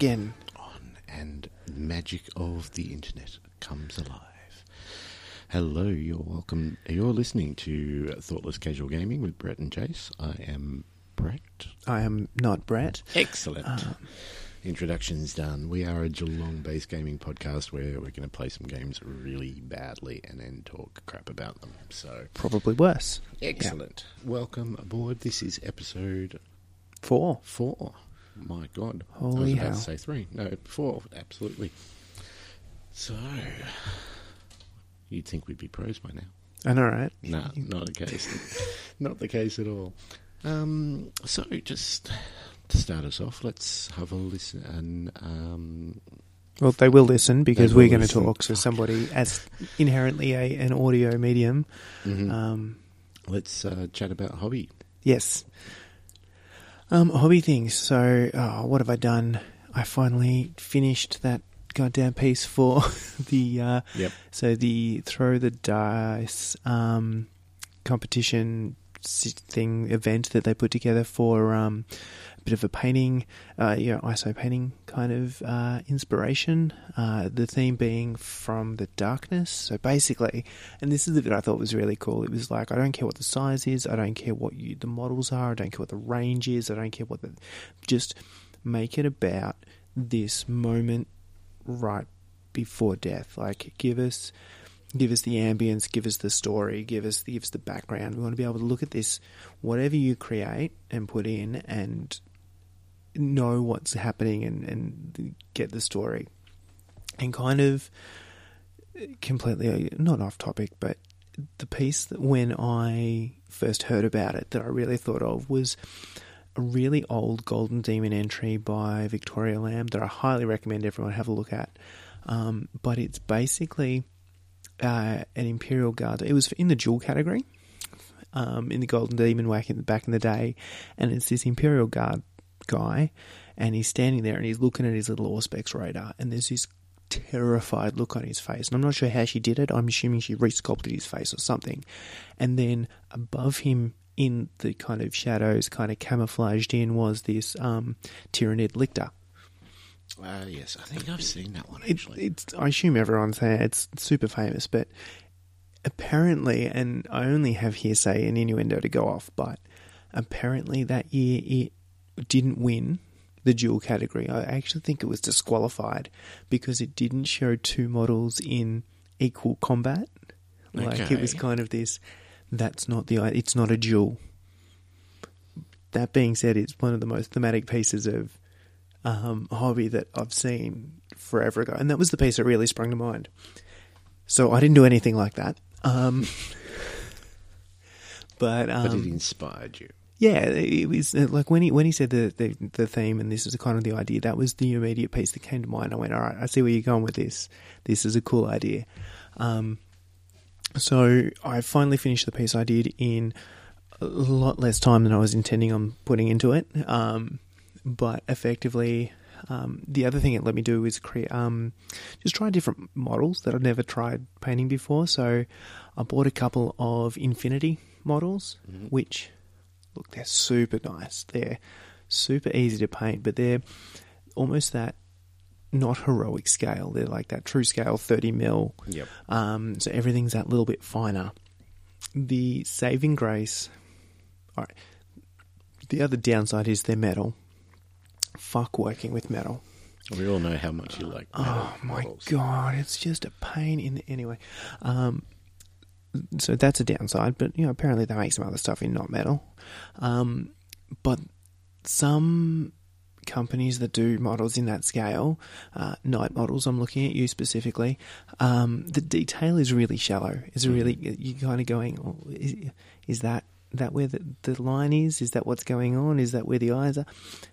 We are on again. on and the magic of the internet comes alive. Hello, you're welcome. You're listening to Thoughtless Casual Gaming with Brett and Jace. I am Brett. I am not Brett. Excellent. Um, Introductions done. We are a Geelong based gaming podcast where we're going to play some games really badly and then talk crap about them. So, Probably worse. excellent. Welcome aboard. This is episode Four. four. My God. I Holy was about hell. to say three. No, four. Absolutely. So, you'd think we'd be pros by now. I know, right? No, not the case. not the case at all. Um, so, just to start us off, let's have a listen. And um, Well, they will listen because They we're going to talk. to somebody as inherently a, an audio medium. mhm, Um, let's uh, chat about hobby. yes. Um, hobby things. So, oh, what have I done? I finally finished that goddamn piece for the uh, Yep. So the throw the dice um, competition thing event that they put together for um, bit of a painting, uh, you know, ISO painting kind of uh, inspiration. Uh, the theme being from the darkness. So basically, and this is the bit I thought was really cool. It was like I don't care what the size is, I don't care what you, the models are, I don't care what the range is, I don't care what the just make it about this moment right before death. Like, give us, give us the ambience, give us the story, give us, give us the background. We want to be able to look at this, whatever you create and put in, and know what's happening and and get the story, and kind of completely not off topic, but the piece that when I first heard about it that I really thought of was a really old Golden Demon entry by Victoria Lamb that I highly recommend everyone have a look at. Um, but it's basically uh, an Imperial Guard. It was in the duel category um, in the Golden Demon whack in, back in the day, and it's this Imperial Guard guy, and he's standing there and he's looking at his little Auspex radar, and there's this terrified look on his face. And I'm not sure how she did it. I'm assuming she resculpted his face or something. And then above him, in the kind of shadows, kind of camouflaged in, was this um, Tyranid Lictor. Uh, yes, I think I've seen that one It, actually. it's I assume everyone's saying it's super famous, but apparently, and I only have hearsay and innuendo to go off, but apparently that year it didn't win the duel category. I actually think it was disqualified because it didn't show two models in equal combat. Like it was kind of this. That's not the. It's not a duel. That being said, it's one of the most thematic pieces of um, hobby that I've seen forever ago, and that was the piece that really sprung to mind. So I didn't do anything like that, um, but um, but it inspired you. Yeah, it was uh, like when he when he said the, the the theme and this is kind of the idea. That was the immediate piece that came to mind. I went, all right, I see where you're going with this. This is a cool idea. Um, so I finally finished the piece I did in a lot less time than I was intending on putting into it. Um, but effectively, um, the other thing it let me do was create, um, just try different models that I've never tried painting before. So I bought a couple of Infinity models, which look they're super nice. They're super easy to paint, but they're almost that not heroic scale. They're like that true scale, thirty mil. Yep. Um, so everything's that little bit finer. The saving grace. All right. The other downside is they're metal. Fuck working with metal. We all know how much you like. Oh my models. god, it's just a pain in the anyway. Um, so that's a downside, but you know apparently they make some other stuff in not metal. Um, but some companies that do models in that scale, uh, Knight Models, I'm looking at you specifically. Um, the detail is really shallow. It's really you kind of going, oh, is, is that that where the, the line is? Is that what's going on? Is that where the eyes are?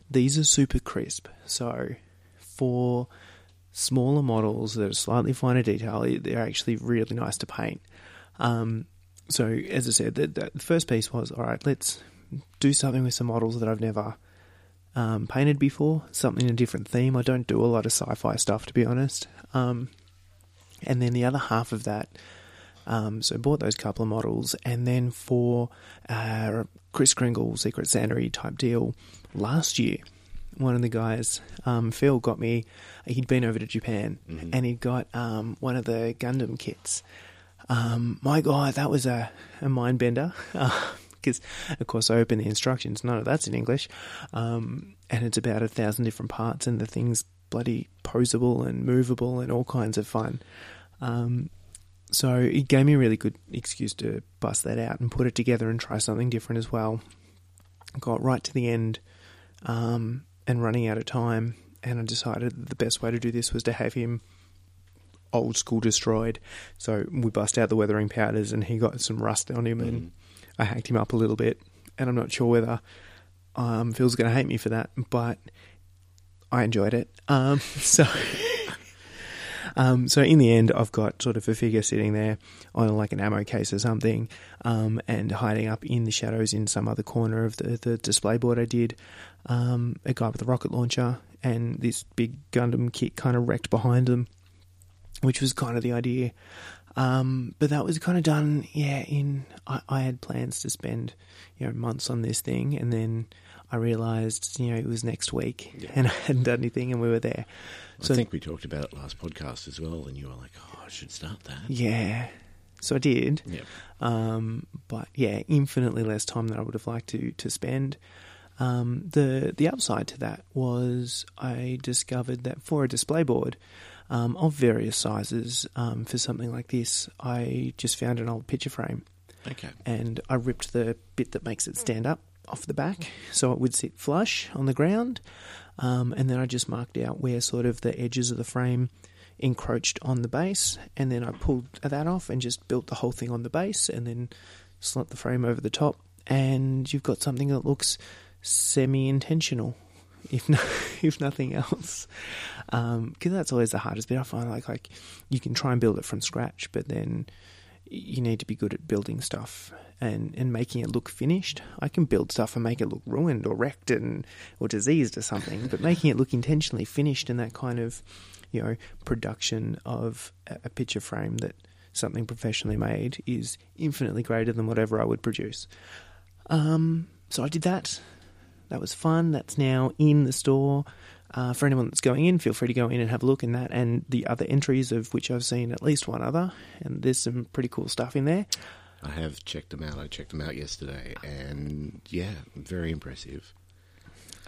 These are super crisp. So for smaller models that are slightly finer detail, they're actually really nice to paint. Um, so, as I said, the, the first piece was all right. Let's do something with some models that I've never um, painted before, something in a different theme. I don't do a lot of sci-fi stuff, to be honest. Um, and then the other half of that, um, so bought those couple of models, and then for uh, Kris Kringle Secret Santa type deal last year, one of the guys, um, Phil, got me. He'd been over to Japan Mhm. and he'd got um, one of the Gundam kits. Um, my God, that was a, a mind bender. Because, of course, I opened the instructions. None of that's in English. Um, and it's about a thousand different parts, and the thing's bloody posable and movable and all kinds of fun. Um, so it gave me a really good excuse to bust that out and put it together and try something different as well. Got right to the end um, and running out of time, and I decided the best way to do this was to have him old school destroyed. So we bust out the weathering powders, and he got some rust on him, and I hacked him up a little bit. And I'm not sure whether um, Phil's going to hate me for that, but I enjoyed it. Um, so. Um, so in the end, I've got sort of a figure sitting there on like an ammo case or something, um, and hiding up in the shadows in some other corner of the, the display board I did. Um, a guy with a rocket launcher and this big Gundam kit kind of wrecked behind them, which was kind of the idea. Um, but that was kind of done, yeah. In I, I had plans to spend, you know, months on this thing, and then I realised, you know, it was next week, Yeah. and I hadn't done anything, and we were there. I think we talked about it last podcast as well, and you were like, "Oh, I should start that." Yeah. So I did. Yeah. Um, but yeah, infinitely less time than I would have liked to to spend. Um, the the upside to that was I discovered that for a display board um, of various sizes um, for something like this, I just found an old picture frame. Okay. and I ripped the bit that makes it stand up off the back so it would sit flush on the ground. Um, and then I just marked out where sort of the edges of the frame encroached on the base, and then I pulled that off and just built the whole thing on the base, and then slot the frame over the top, and you've got something that looks semi-intentional, if no, if nothing else. Because that's always the hardest bit. I find like like you can try and build it from scratch, but then you need to be good at building stuff and, and making it look finished. I can build stuff and make it look ruined or wrecked and or diseased or something, but making it look intentionally finished in that kind of you know production of a picture frame that something professionally made is infinitely greater than whatever I would produce. Um, so I did that. That was fun. That's now in the store. Uh, for anyone that's going in, feel free to go in and have a look in that and the other entries, of which I've seen at least one other, and there's some pretty cool stuff in there. I have checked them out. I checked them out yesterday, and yeah, very impressive.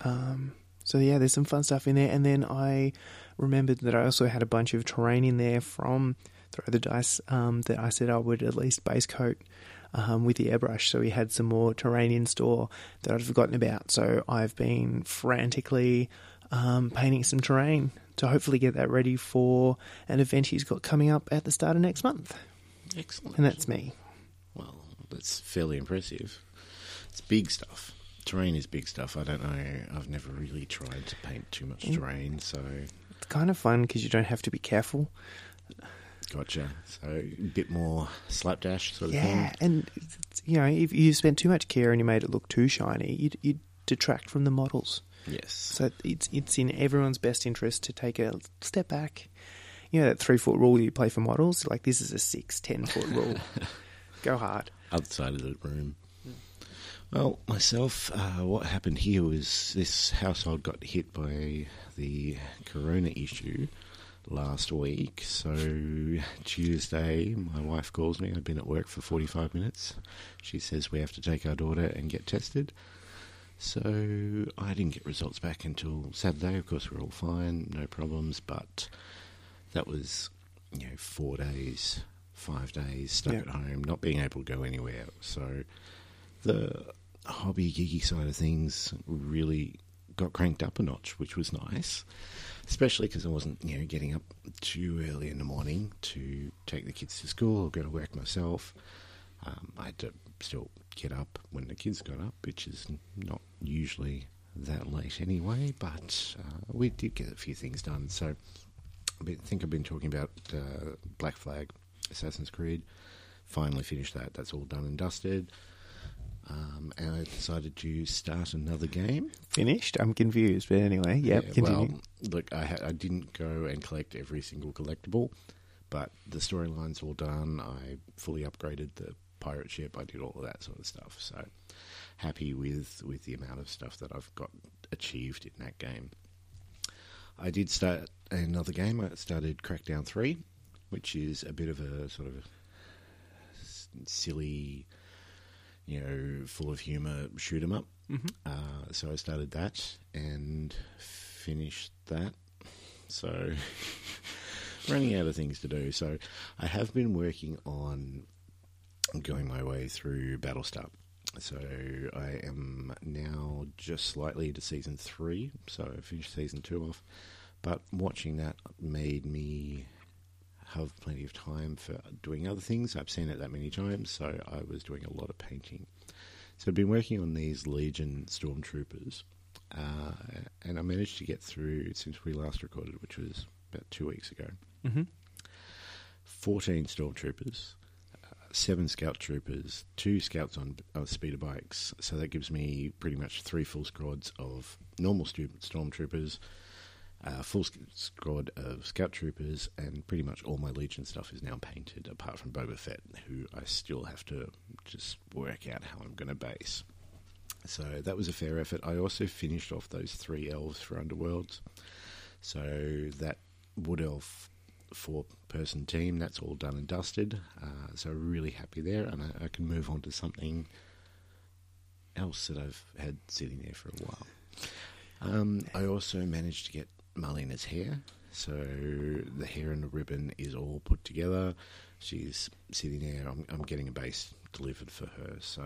Um, so yeah, there's some fun stuff in there, and then I remembered that I also had a bunch of terrain in there from Throw the Dice um, that I said I would at least base coat um, with the airbrush. So we had some more terrain in store that I'd forgotten about. So I've been frantically um, painting some terrain to hopefully get that ready for an event he's got coming up at the start of next month, Excellent. and that's me. Well, that's fairly impressive. It's big stuff. Terrain is big stuff. I don't know. I've never really tried to paint too much terrain, so It's kind of fun because you don't have to be careful. Gotcha. So a bit more slapdash sort of Yeah, thing. and you know, if you spent too much care and you made it look too shiny, you'd, you'd detract from the models. Yes. So it's it's in everyone's best interest to take a step back. You know that three foot rule you play for models. Like this is a six, ten foot rule. Go hard. outside of the room. Well, myself, uh, what happened here was this household got hit by the corona issue last week. So Tuesday, my wife calls me. I've been at work for 45 minutes. She says we have to take our daughter and get tested. So I didn't get results back until Saturday. Of course, we're all fine, no problems. But that was, you know, four days, five days stuck Yeah. at home, not being able to go anywhere. So the hobby geeky side of things really got cranked up a notch, which was nice. Especially because I wasn't, you know, getting up too early in the morning to take the kids to school or go to work myself. Um, I had to still get up when the kids got up, which is not usually that late anyway. But uh, we did get a few things done. So I think I've been talking about uh, Black Flag, Assassin's Creed. Finally finished that. That's all done and dusted. Um, and I decided to start another game. Finished. I'm confused, but anyway, yep. Yeah, continue. well, look, I, ha- I didn't go and collect every single collectible, but the storyline's all done. I fully upgraded the pirate ship. I did all of that sort of stuff. So happy with with the amount of stuff that I've got achieved in that game. I did start another game. I started Crackdown Three, which is a bit of a sort of silly, you know, full of humour shoot 'em up. Mm-hmm. Uh, so I started that and finished that. So running out of things to do. So I have been working on going my way through Battlestar. So I am now just slightly into season three. So I finished season two off. But watching that made me have plenty of time for doing other things. I've seen it that many times, so I was doing a lot of painting. So I've been working on these Legion stormtroopers, uh, and I managed to get through since we last recorded, which was about two weeks ago. Mm-hmm. 14 stormtroopers, uh, seven scout troopers, two scouts on uh, speeder bikes. So that gives me pretty much three full squads of normal stu- stormtroopers, uh, full squad of scout troopers, and pretty much all my Legion stuff is now painted, apart from Boba Fett, who I still have to just work out how I'm going to base. So that was a fair effort. I also finished off those three elves for Underworlds. So that Wood Elf four person team, that's all done and dusted. Uh, so really happy there, and I, I can move on to something else that I've had sitting there for a while. Um, I also managed to get Marlena's hair. So the hair and the ribbon is all put together. She's sitting there. I'm, I'm getting a base delivered for her, so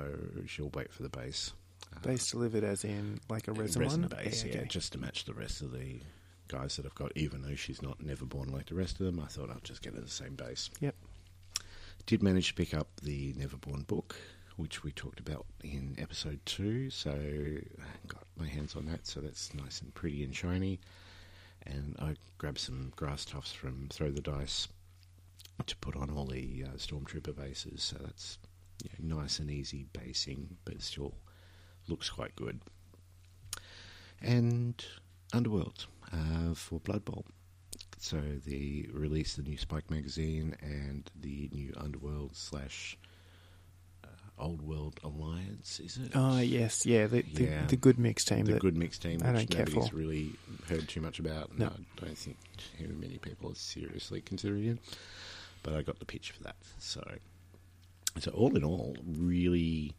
she'll wait for the base. Uh, Base delivered as in like a resin, resin one? base, yeah, okay. just to match the rest of the guys that I've got. Even though she's not Neverborn like the rest of them, I thought I'd just get her the same base. Yep. Did manage to pick up the Neverborn book, which we talked about in episode two. So I got my hands on that, so that's nice and pretty and shiny. And I grabbed some grass tufts from Throw the Dice to put on all the uh, Stormtrooper bases. So that's you know, nice and easy basing, but it still looks quite good. And Underworld uh, for Blood Bowl. So they released the new Spike magazine and the new Underworld slash Old World Alliance. Is it? Oh yes, yeah, the the, Yeah. the good mix team. the good mix team, I which nobody's for. really heard too much about. No. I don't think too many people are seriously considering it. But I got the pitch for that. So, so all in all, really,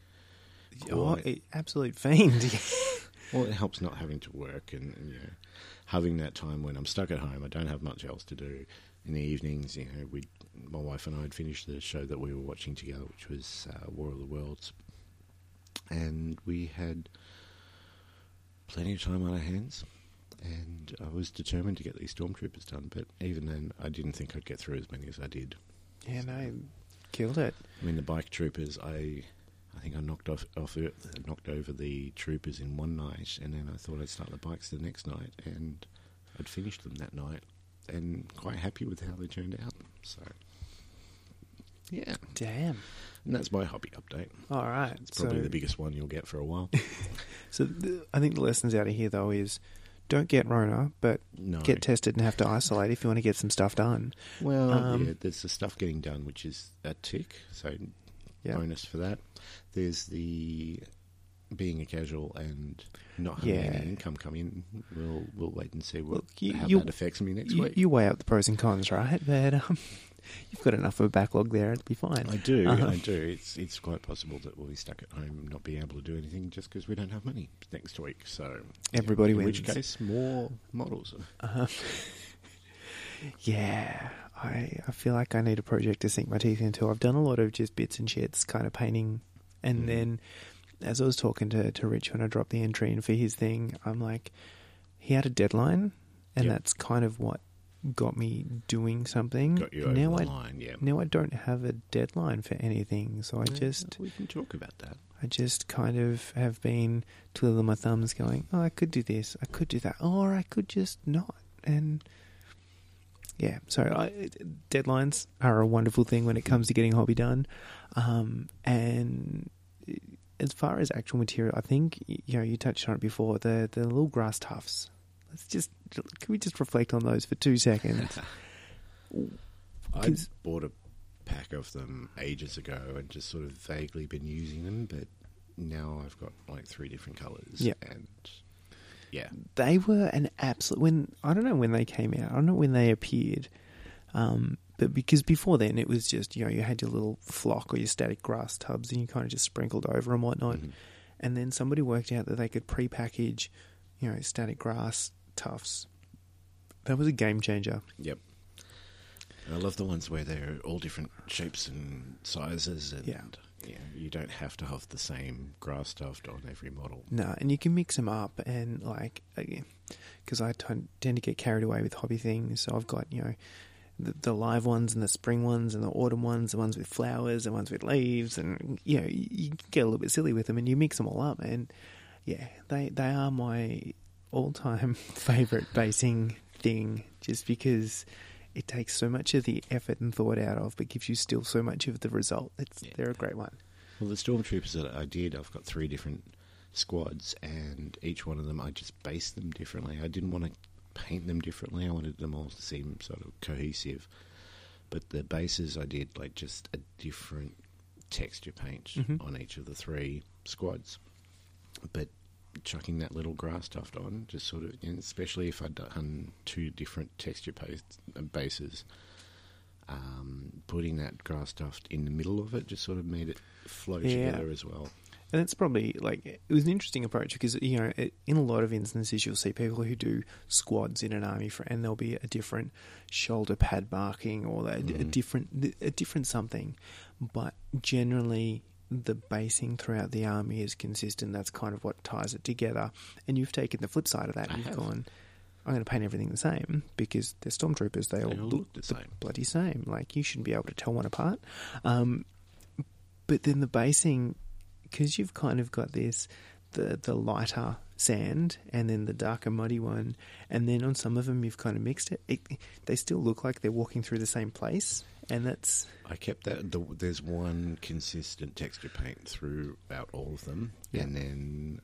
oh, absolute fiend. well, it helps not having to work and, and you know having that time when I'm stuck at home. I don't have much else to do in the evenings. You know, we, my wife and I, had finished the show that we were watching together, which was uh, War of the Worlds, and we had plenty of time on our hands. And I was determined to get these stormtroopers done, but even then, I didn't think I'd get through as many as I did. yeah, no, killed it. I mean, the bike troopers, I, I think I knocked off, off it, knocked over the troopers in one night, and then I thought I'd start the bikes the next night, and I'd finished them that night, and quite happy with how they turned out. So, yeah, Damn. and that's my hobby update. All right. It's probably so, the biggest one you'll get for a while. So the, I think the lessons out of here though is don't get Rona, but No, get tested and have to isolate if you want to get some stuff done. well, um, yeah, there's the stuff getting done, which is a tick. So Yeah. bonus for that. There's the being a casual and not having Yeah. any income come in. We'll we'll wait and see what Look, you- how you- that affects me next You, week. you weigh up the pros and cons, right? But um, you've got enough of a backlog there; it'll be fine. I do, Uh-huh. I do. It's it's quite possible that we'll be stuck at home, not being able to do anything, just because we don't have money next week. So Everybody in wins. which case, more models. Uh-huh. Yeah, I I feel like I need a project to sink my teeth into. I've done a lot of just bits and shits, kind of painting, and Mm. then as I was talking to to Rich when I dropped the entry in for his thing, I'm like, he had a deadline, and Yep. that's kind of what got me doing something. Got you over now the I line, yeah. now I don't have a deadline for anything, so I Yeah, just we can talk about that. I just kind of have been twiddling my thumbs, going, "Oh, I could do this, I could do that, or I could just not." And yeah, so I, deadlines are a wonderful thing when it comes to getting a hobby done. Um, and as far as actual material, I think you know you touched on it before the the little grass tufts. Let's just can we just reflect on those for two seconds? I bought a pack of them ages ago and just sort of vaguely been using them, but now I've got like three different colours. Yeah. And yeah. they were an absolute when I don't know when they came out. I don't know when they appeared, um, but because before then it was just you know you had your little flock or your static grass tubs and you kind of just sprinkled over and whatnot. Mhm. And then somebody worked out that they could pre-package, you know, static grass tufts. That was a game changer. Yep. And I love the ones where they're all different shapes and sizes, and Yeah. yeah, you don't have to have the same grass tuft on every model. No, and you can mix them up and like because I t- tend to get carried away with hobby things. So I've got you know the, the live ones and the spring ones and the autumn ones, the ones with flowers, the ones with leaves, and you know you, you get a little bit silly with them and you mix them all up. And yeah, they they are my all time favorite basing thing, just because. It takes so much of the effort and thought out of, but gives you still so much of the result. It's Yeah. they're a great one. Well, the stormtroopers that I did, I've got three different squads, and each one of them I just based them differently. I didn't want to paint them differently. I wanted them all to seem sort of cohesive. But the bases I did like just a different texture paint Mhm. on each of the three squads. But chucking that little grass tuft on, just sort of, especially if I'd done two different texture paste, uh, bases, um, putting that grass tuft in the middle of it just sort of made it flow Yeah. together as well. And it's probably like it was an interesting approach because you know it, in a lot of instances you'll see people who do squads in an army for, and there'll be a different shoulder pad marking or a, a Mhm. different a different something, but generally the basing throughout the army is consistent. That's kind of what ties it together. And you've taken the flip side of that. I you've have. gone. I'm going to paint everything the same because they're stormtroopers. They, They all all look the same. bloody same. Like you shouldn't be able to tell one apart. Um, but then the basing, because you've kind of got this, the the lighter sand and then the darker muddy one, and then on some of them you've kind of mixed it. it they still look like they're walking through the same place, and that's I kept that. The, there's one consistent texture paint throughout all of them, Yeah. and then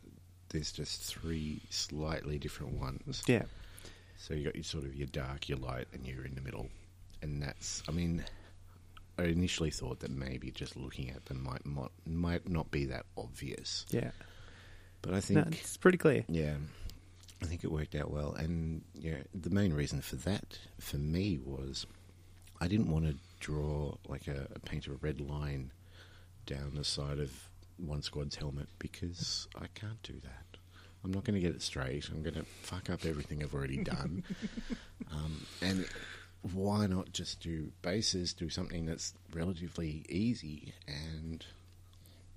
there's just three slightly different ones. yeah, So you got your sort of your dark, your light, and you're in the middle, and that's. I mean, I initially thought that maybe just looking at them might might, might not be that obvious, yeah. but I think No, it's pretty clear. Yeah, I think it worked out well, and yeah, the main reason for that for me was I didn't want to draw like a, a paint a red line down the side of one squad's helmet because I can't do that. I'm not going to get it straight. I'm going to fuck up everything I've already done. um, and why not just do bases, do something that's relatively easy, and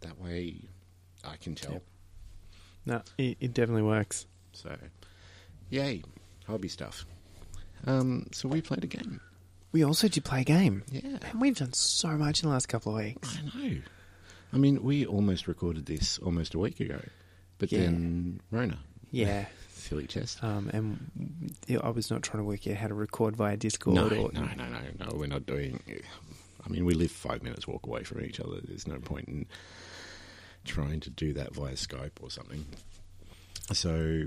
that way I can tell. Yep. No, it, it definitely works. So, yay, hobby stuff. Um, so we played a game. We also did play a game. Yeah, And we've done so much in the last couple of weeks. I know. I mean, we almost recorded this almost a week ago, but Yeah. then Rona, Yeah. Silly test. Um, and yeah, I was not trying to work out how to record via Discord. No, or, no, no, no, no. We're not doing. I mean, we live five minutes walk away from each other. There's no point in trying to do that via Skype or something. So,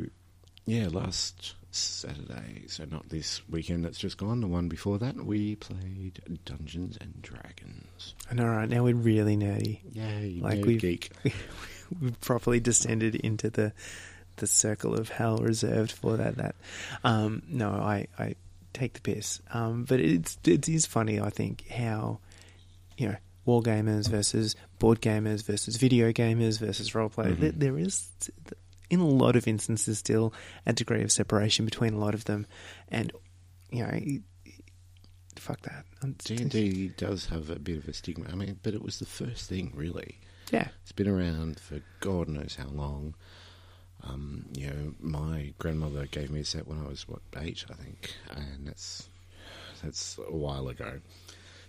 yeah, last Saturday, so not this weekend that's just gone, the one before that, we played Dungeons and Dragons. And all right. Now we're really nerdy. Yay, Like we've- geek. We've properly descended into the the circle of hell reserved for that. That um, no, I, I take the piss. Um, but it's it is funny. I think how you know war gamers versus board gamers versus video gamers versus role play. Mhm. There, there is in a lot of instances still a degree of separation between a lot of them, and you know. Fuck that. D and D does have a bit of a stigma. I mean, but it was the first thing, really. Yeah, It's been around for God knows how long. Um, you know, my grandmother gave me a set when I was what eight, I think, and that's that's a while ago.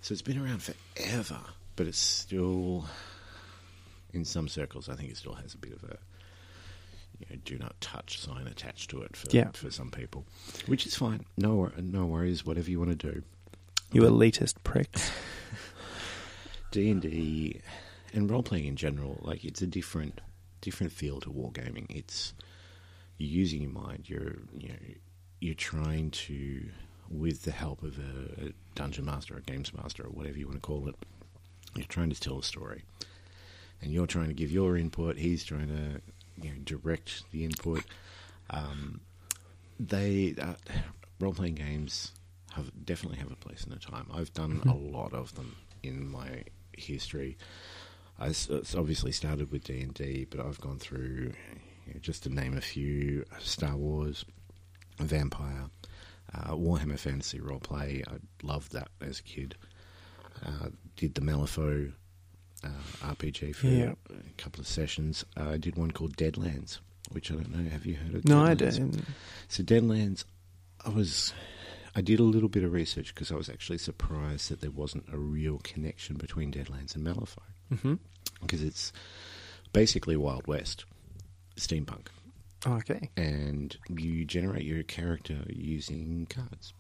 So it's been around forever, but it's still in some circles. I think it still has a bit of a you know, do not touch sign attached to it for Yeah. for some people, which is fine. No, no worries. Whatever you want to do. you elitist pricks. D and D and role playing in general, like it's a different different feel to wargaming. It's you're using your mind. You're you know you're trying to with the help of a, a dungeon master, a games master, or whatever you want to call it. You're trying to tell a story, and you're trying to give your input. He's trying to you know, direct the input. Um, they uh, role playing games have definitely have a place in a time. I've done a lot of them in my history. I it's obviously started with D and D, but I've gone through you know, just to name a few: Star Wars, Vampire, uh, Warhammer Fantasy Roleplay. I loved that as a kid. Uh, did the Malifaux uh, RPG for Yeah. a couple of sessions. Uh, I did one called Deadlands, which I don't know. Have you heard of? It? No, I Deadlands? don't. So Deadlands, I was, I did a little bit of research because I was actually surprised that there wasn't a real connection between Deadlands and Malifaux hmm because it's basically Wild West, steampunk, Okay. and you generate your character using cards.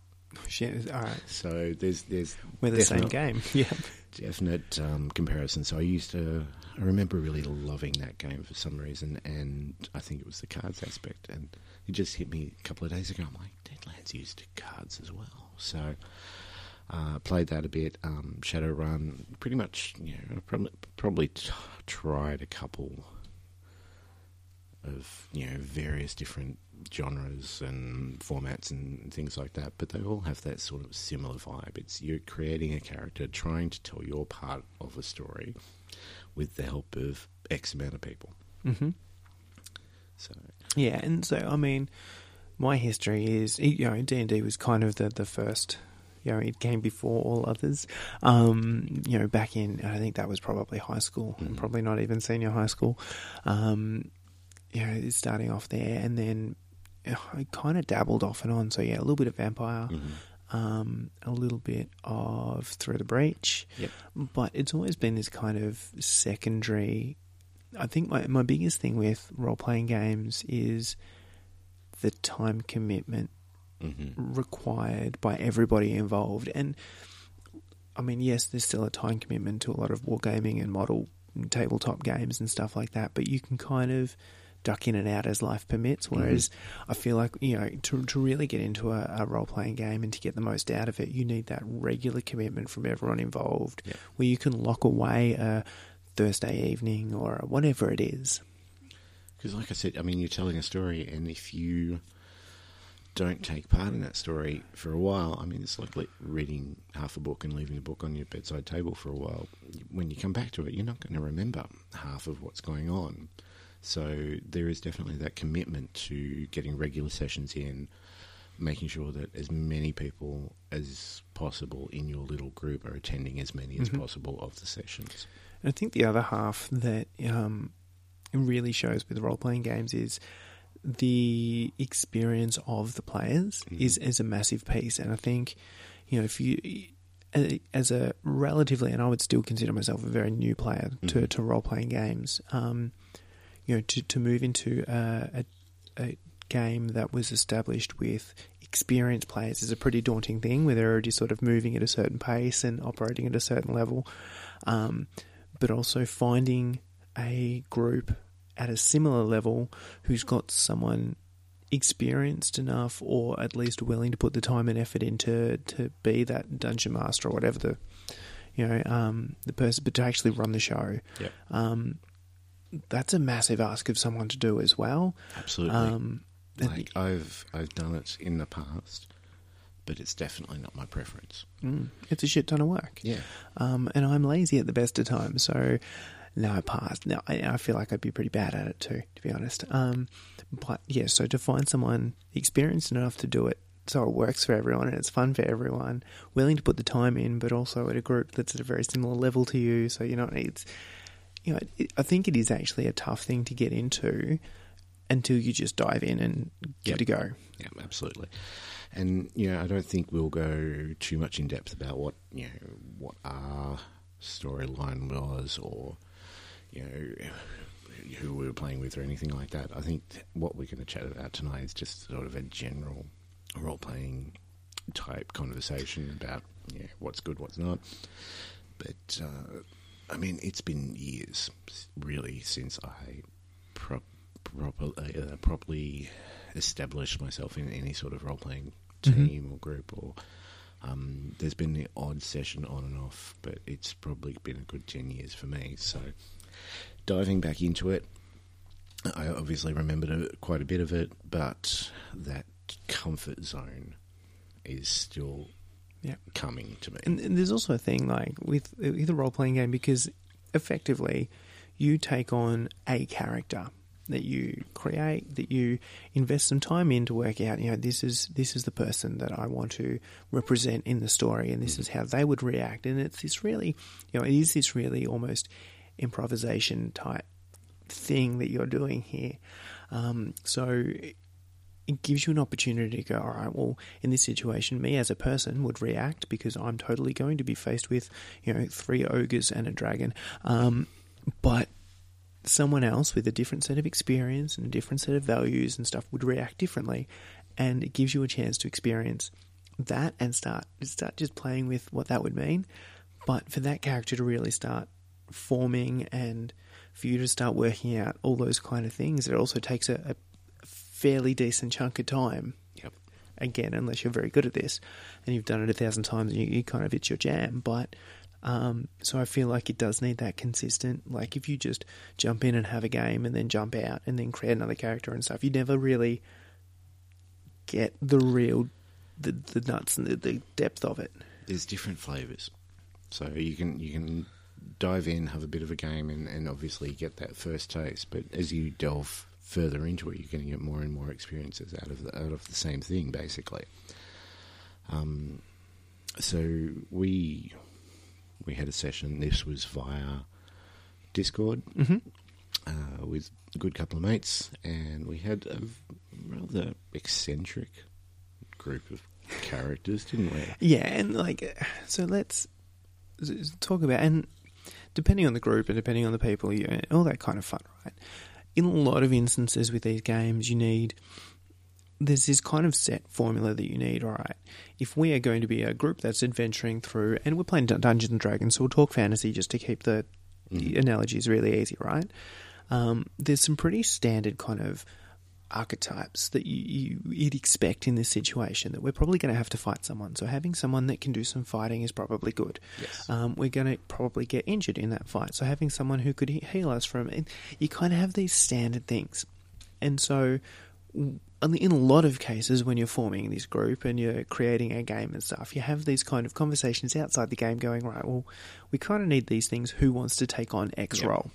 Shit. All right. So there's there's We're the same game. Yeah. definite um, comparison. So I used to, I remember really loving that game for some reason, and I think it was the cards aspect. And it just hit me a couple of days ago. I'm like, Deadlands used cards as well. So uh, played that a bit. Um, Shadowrun, pretty much. You know, probably probably t- tried a couple of you know various different genres and formats and things like that, but they all have that sort of similar vibe. It's you're creating a character, trying to tell your part of a story with the help of X amount of people. hmm So Yeah, and so I mean, my history is you know D and D was kind of the the first. You know, it came before all others. Um, you know, back in I think that was probably high school, and Mhm. probably not even senior high school. Um, you know, starting off there, and then I kind of dabbled off and on. So yeah, a little bit of vampire, mhm. um, a little bit of Through the Breach. Yep. But it's always been this kind of secondary. I think my, my biggest thing with role playing games is the time commitment hmm required by everybody involved. And I mean, yes, there's still a time commitment to a lot of wargaming and model and tabletop games and stuff like that, but you can kind of duck in and out as life permits. Whereas I feel like, you know, to, to really get into a, a role playing game and to get the most out of it, you need that regular commitment from everyone involved Yeah. where you can lock away a Thursday evening or whatever it is. Because, like I said, I mean, you're telling a story, and if you don't take part in that story for a while, I mean, it's like reading half a book and leaving the book on your bedside table for a while. When you come back to it, you're not going to remember half of what's going on. So there is definitely that commitment to getting regular sessions in, making sure that as many people as possible in your little group are attending as many as Mhm. possible of the sessions. And I think the other half that um, really shows with role playing games is the experience of the players Mhm. is is a massive piece. And I think you know if you as a relatively, and I would still consider myself a very new player to, Mhm. to role playing games. Um, you know, to to move into a, a, a game that was established with experienced players is a pretty daunting thing, where they're already sort of moving at a certain pace and operating at a certain level. Um, but also finding a group at a similar level who's got someone experienced enough or at least willing to put the time and effort into to be that dungeon master or whatever the you know um, the person but to actually run the show Yep. um, that's a massive ask of someone to do as well Absolutely. um, Like I've I've done it in the past, but it's definitely not my preference. mm, it's a shit ton of work Yeah, um, and I'm lazy at the best of times. So no, I passed. Now I, I feel like I'd be pretty bad at it too, to be honest. Um, but yeah, so to find someone experienced enough to do it, so it works for everyone and it's fun for everyone, willing to put the time in, but also at a group that's at a very similar level to you. So you know, it's you know, it, I think it is actually a tough thing to get into until you just dive in and give Yep. it a go. yeah, absolutely. And you know, I don't think we'll go too much in depth about what you know what our storyline was, or you know who we were playing with, or anything like that. I think what we're going to chat about tonight is just sort of a general role playing type conversation about yeah, what's good, what's not. But uh, I mean, it's been years, really, since I pro- proper, uh, properly established myself in any sort of role playing Mhm. team or group, or um, there's been the odd session on and off, but it's probably been a good 10 years for me. So diving back into it, I obviously remembered a- quite a bit of it, but that comfort zone is still Yeah. coming to me. And, and there's also a thing like with with a role playing game because effectively you take on a character that you create that you invest some time in to work out you know this is this is the person that I want to represent in the story and this mm-hmm. is how they would react and it's this really you know it is this really almost improvisation type thing that you're doing here um, so it gives you an opportunity to go, all right, well, in this situation, me as a person would react because I'm totally going to be faced with, you know, three ogres and a dragon. Um, but someone else with a different set of experience and a different set of values and stuff would react differently. And it gives you a chance to experience that and start start just playing with what that would mean. But for that character to really start forming and for you to start working out all those kind of things, it also takes a, a fairly decent chunk of time. Yep. Again, unless you're very good at this and you've done it a thousand times, you, you kind of it's your jam. But um, so I feel like it does need that consistent. Like if you just jump in and have a game and then jump out and then create another character and stuff, you never really get the real the, the nuts and the, the depth of it. there's different flavors. So you can you can dive in, have a bit of a game, and, and obviously get that first taste. But as you delve further into it, you're going to get more and more experiences out of the out of the same thing, basically. Um, so we we had a session. This was via Discord Mm-hmm. uh, with a good couple of mates, and we had a rather eccentric group of characters, didn't we? Yeah, and like, so let's talk about and depending on the group and depending on the people, you all that kind of fun, right? In a lot of instances with these games, you need there's this kind of set formula that you need. All right, if we are going to be a group that's adventuring through, and we're playing Dungeons and Dragons, so we'll talk fantasy just to keep the Mhm. analogies really easy, right? Um, there's some pretty standard kind of archetypes that you, you, you'd expect in this situation that we're probably going to have to fight someone. So having someone that can do some fighting is probably good. Yes. Um, we're going to probably get injured in that fight. So having someone who could heal us from it, you kind of have these standard things. And so in a lot of cases when you're forming this group and you're creating a game and stuff, you have these kind of conversations outside the game going, right, well, we kind of need these things. Who wants to take on X Yep. role?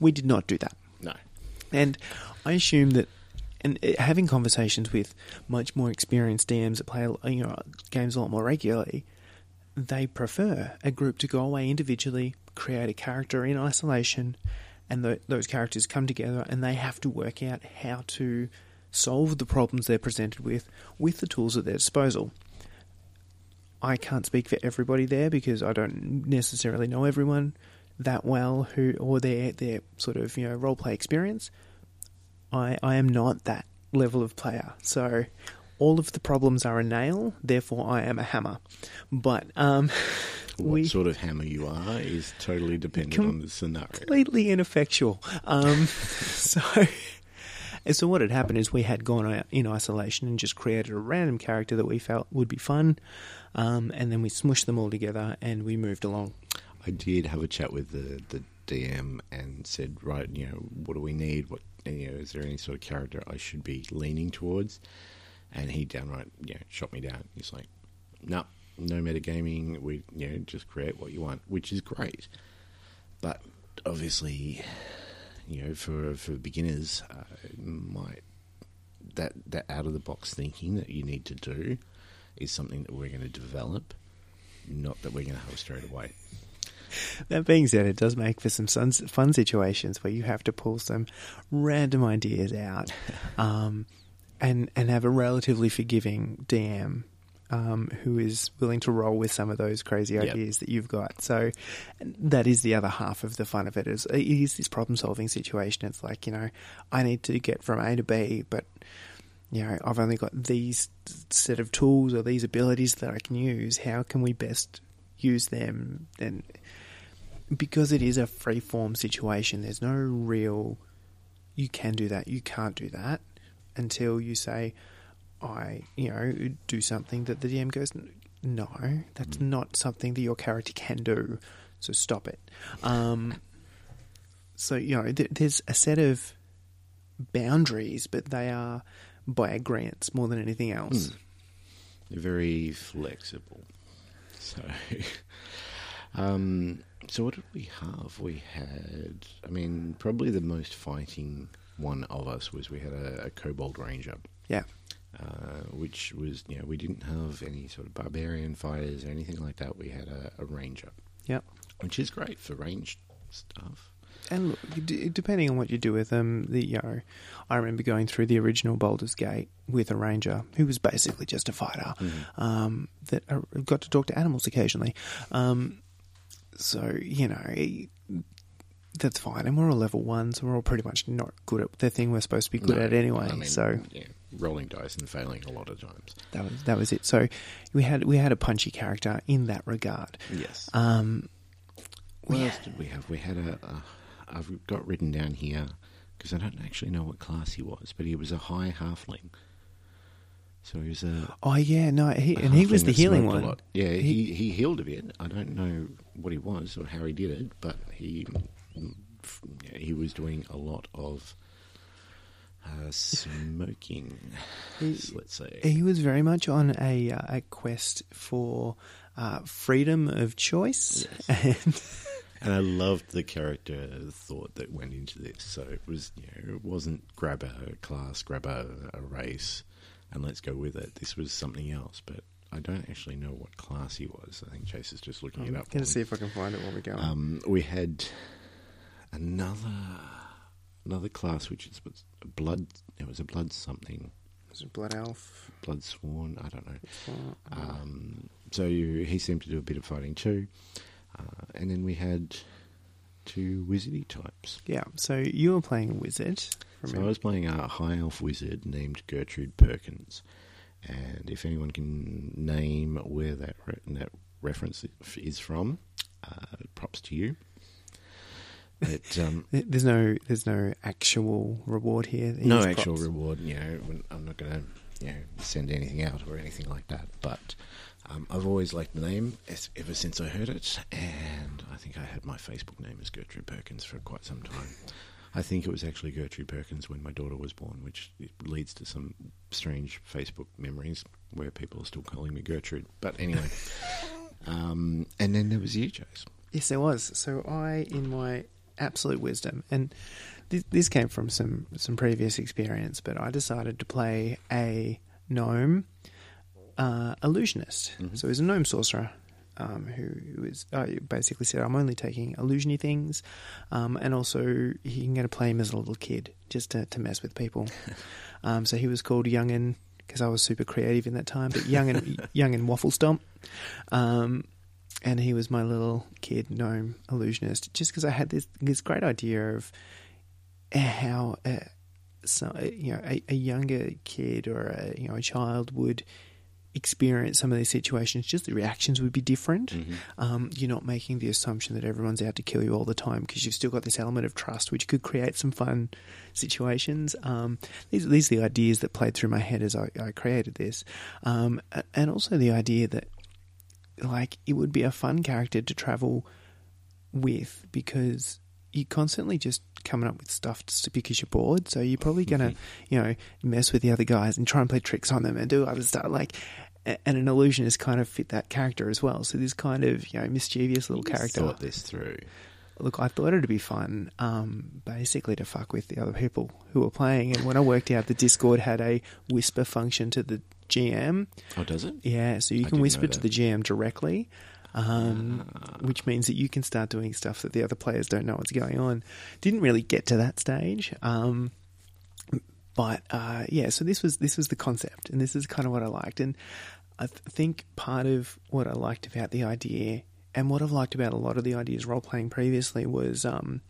We did not do that. No. And I assume that, and uh, having conversations with much more experienced DMs that play you know games a lot more regularly, they prefer a group to go away individually, create a character in isolation, and th those characters come together and they have to work out how to solve the problems they're presented with with the tools at their disposal. I can't speak for everybody there because I don't necessarily know everyone that well who or their their sort of you know role play experience. I I am not that level of player, so all of the problems are a nail. Therefore, I am a hammer. But um, What we sort of hammer you are is totally dependent Com- on the scenario. completely ineffectual. Um, so, so what had happened is we had gone out in isolation and just created a random character that we felt would be fun, um, and then we smushed them all together and we moved along. I did have a chat with the, the DM and said, right, you know, what do we need? What you know, is there any sort of character I should be leaning towards? And he downright, you know, shot me down. He's like, no, no metagaming. We, you know, just create what you want, which is great. But obviously, you know, for for beginners, uh, might that that out of the box thinking that you need to do is something that we're going to develop, not that we're going to have straight away. That being said, it does make for some fun, situations where you have to pull some random ideas out, um, and and have a relatively forgiving DM um, who is willing to roll with some of those crazy Yep. ideas that you've got. So that is the other half of the fun of it. Is it is this problem solving situation? It's like you know, I need to get from A to B, but you know, I've only got these set of tools or these abilities that I can use. How can we best use them? And because it is a free form situation, there's no real you can do that, you can't do that until you say, I, you know, do something that the DM goes, no, that's not something that your character can do, so stop it. Um, so, you know, th- there's a set of boundaries, but they are by agreements more than anything else. They're very flexible. So, um, so what did we have? We had, I mean, probably the most fighting one of us was we had a, a Kobold Ranger. Yeah. Uh, which was, you know, we didn't have any sort of barbarian fighters or anything like that. We had a, a ranger, Yep. which is great for ranged stuff. And look, d- depending on what you do with them, the you know, I remember going through the original Baldur's Gate with a ranger who was basically just a fighter um, that uh, got to talk to animals occasionally. Um, so you know, it- that's fine, and we're all level one, so we're all pretty much not good at the thing we're supposed to be good No, at anyway. I mean, so yeah, rolling dice and failing a lot of times. that was that was it. So we had we had a punchy character in that regard. Yes. Um, What we else did we have? We had a. Uh, I've got written down here because I don't actually know what class he was, but he was a high halfling. So he was a. oh yeah, no, he, and he was the healing one. lot. Yeah, he, he healed a bit. I don't know what he was or how he did it, but he yeah, he was doing a lot of uh, smoking. He- let's say. He was very much on a uh, a quest for uh, freedom of choice, and And I loved the character thought that went into this. So it was, you know, it wasn't grab a class, grab a, a race, and let's go with it. This was something else, but I don't actually know what class he was. I think Chase is just looking I'm it up. going to see if I can find it while we go. Um, we had another another class, which is was blood. It was a blood something, Was it Blood Elf? blood sworn. I don't know. Um, so you, he seemed to do a bit of fighting too. Uh, and then we had two wizardy types. yeah, so you were playing a wizard. So I was playing a high elf wizard named Gertrude Perkins. And if anyone can name where that re- that reference is from, uh, props to you. But um, There's no, there's no actual reward here. no actual props. reward. You know, I'm not going to you know send anything out or anything like that. But um, I've always liked the name ever since I heard it, and I think I had my Facebook name as Gertrude Perkins for quite some time. I think it was actually Gertrude Perkins when my daughter was born, which leads to some strange Facebook memories where people are still calling me Gertrude. But anyway, um, and then there was you, Chase. Yes, there was. So I, in my absolute wisdom, and this, this came from some some previous experience, but I decided to play a gnome uh, illusionist. Mhm. So he's a gnome sorcerer. Um, who was uh, basically said, "I'm only taking illusiony things, um, and also he can get to play him as a little kid, just to, to mess with people." um, so he was called Youngin because I was super creative in that time, but Youngin Youngin Waffle Stomp. Um, and he was my little kid gnome illusionist just because I had this this great idea of how uh, so, uh, you know a, a younger kid or a you know a child would experience some of these situations. Just the reactions would be different. Um, you're not making the assumption that everyone's out to kill you all the time because you've still got this element of trust, which could create some fun situations. Um, these these are the ideas that played through my head as I, I created this, um, and also the idea that like it would be a fun character to travel with because you're constantly just coming up with stuff just because you're bored. So you're probably gonna, you know, mess with the other guys and try and play tricks on them and do other stuff. Like, and an illusionist kind of fit that character as well. So this kind of you know mischievous little character. Thought this through. Look, I thought it'd be fun, um, basically to fuck with the other people who were playing. And when I worked out the Discord had a whisper function to the GM, Oh, does it? yeah, so you I can whisper to the GM directly, um, which means that you can start doing stuff that the other players don't know what's going on. Didn't really get to that stage, um, but uh, yeah. So this was this was the concept, and this is kind of what I liked, and I th- think part of what I liked about the idea, and what I've liked about a lot of the ideas role playing previously was. Um,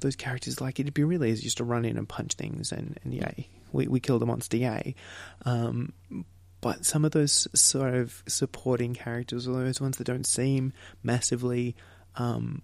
those characters like it'd be really easy just to run in and punch things and, and yay we, we killed a monster yay um, but some of those sort of supporting characters or those ones that don't seem massively um,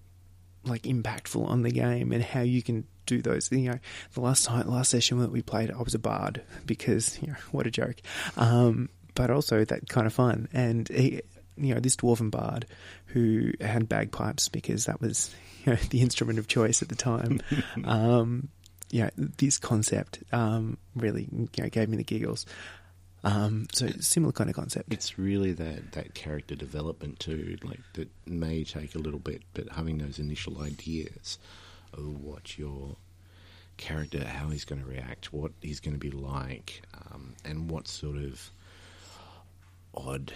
like impactful on the game and how you can do those. You know, the last time, last session that we played, I was a bard because you know what a joke. Um, but also that kind of fun and he, you know this dwarven bard who had bagpipes because that was you know the instrument of choice at the time. um, yeah, this concept um, really you know, gave me the giggles. Um, so similar kind of concept. It's really that, that character development too, like that may take a little bit, but having those initial ideas of what your character, how he's going to react, what he's going to be like, um, and what sort of odd.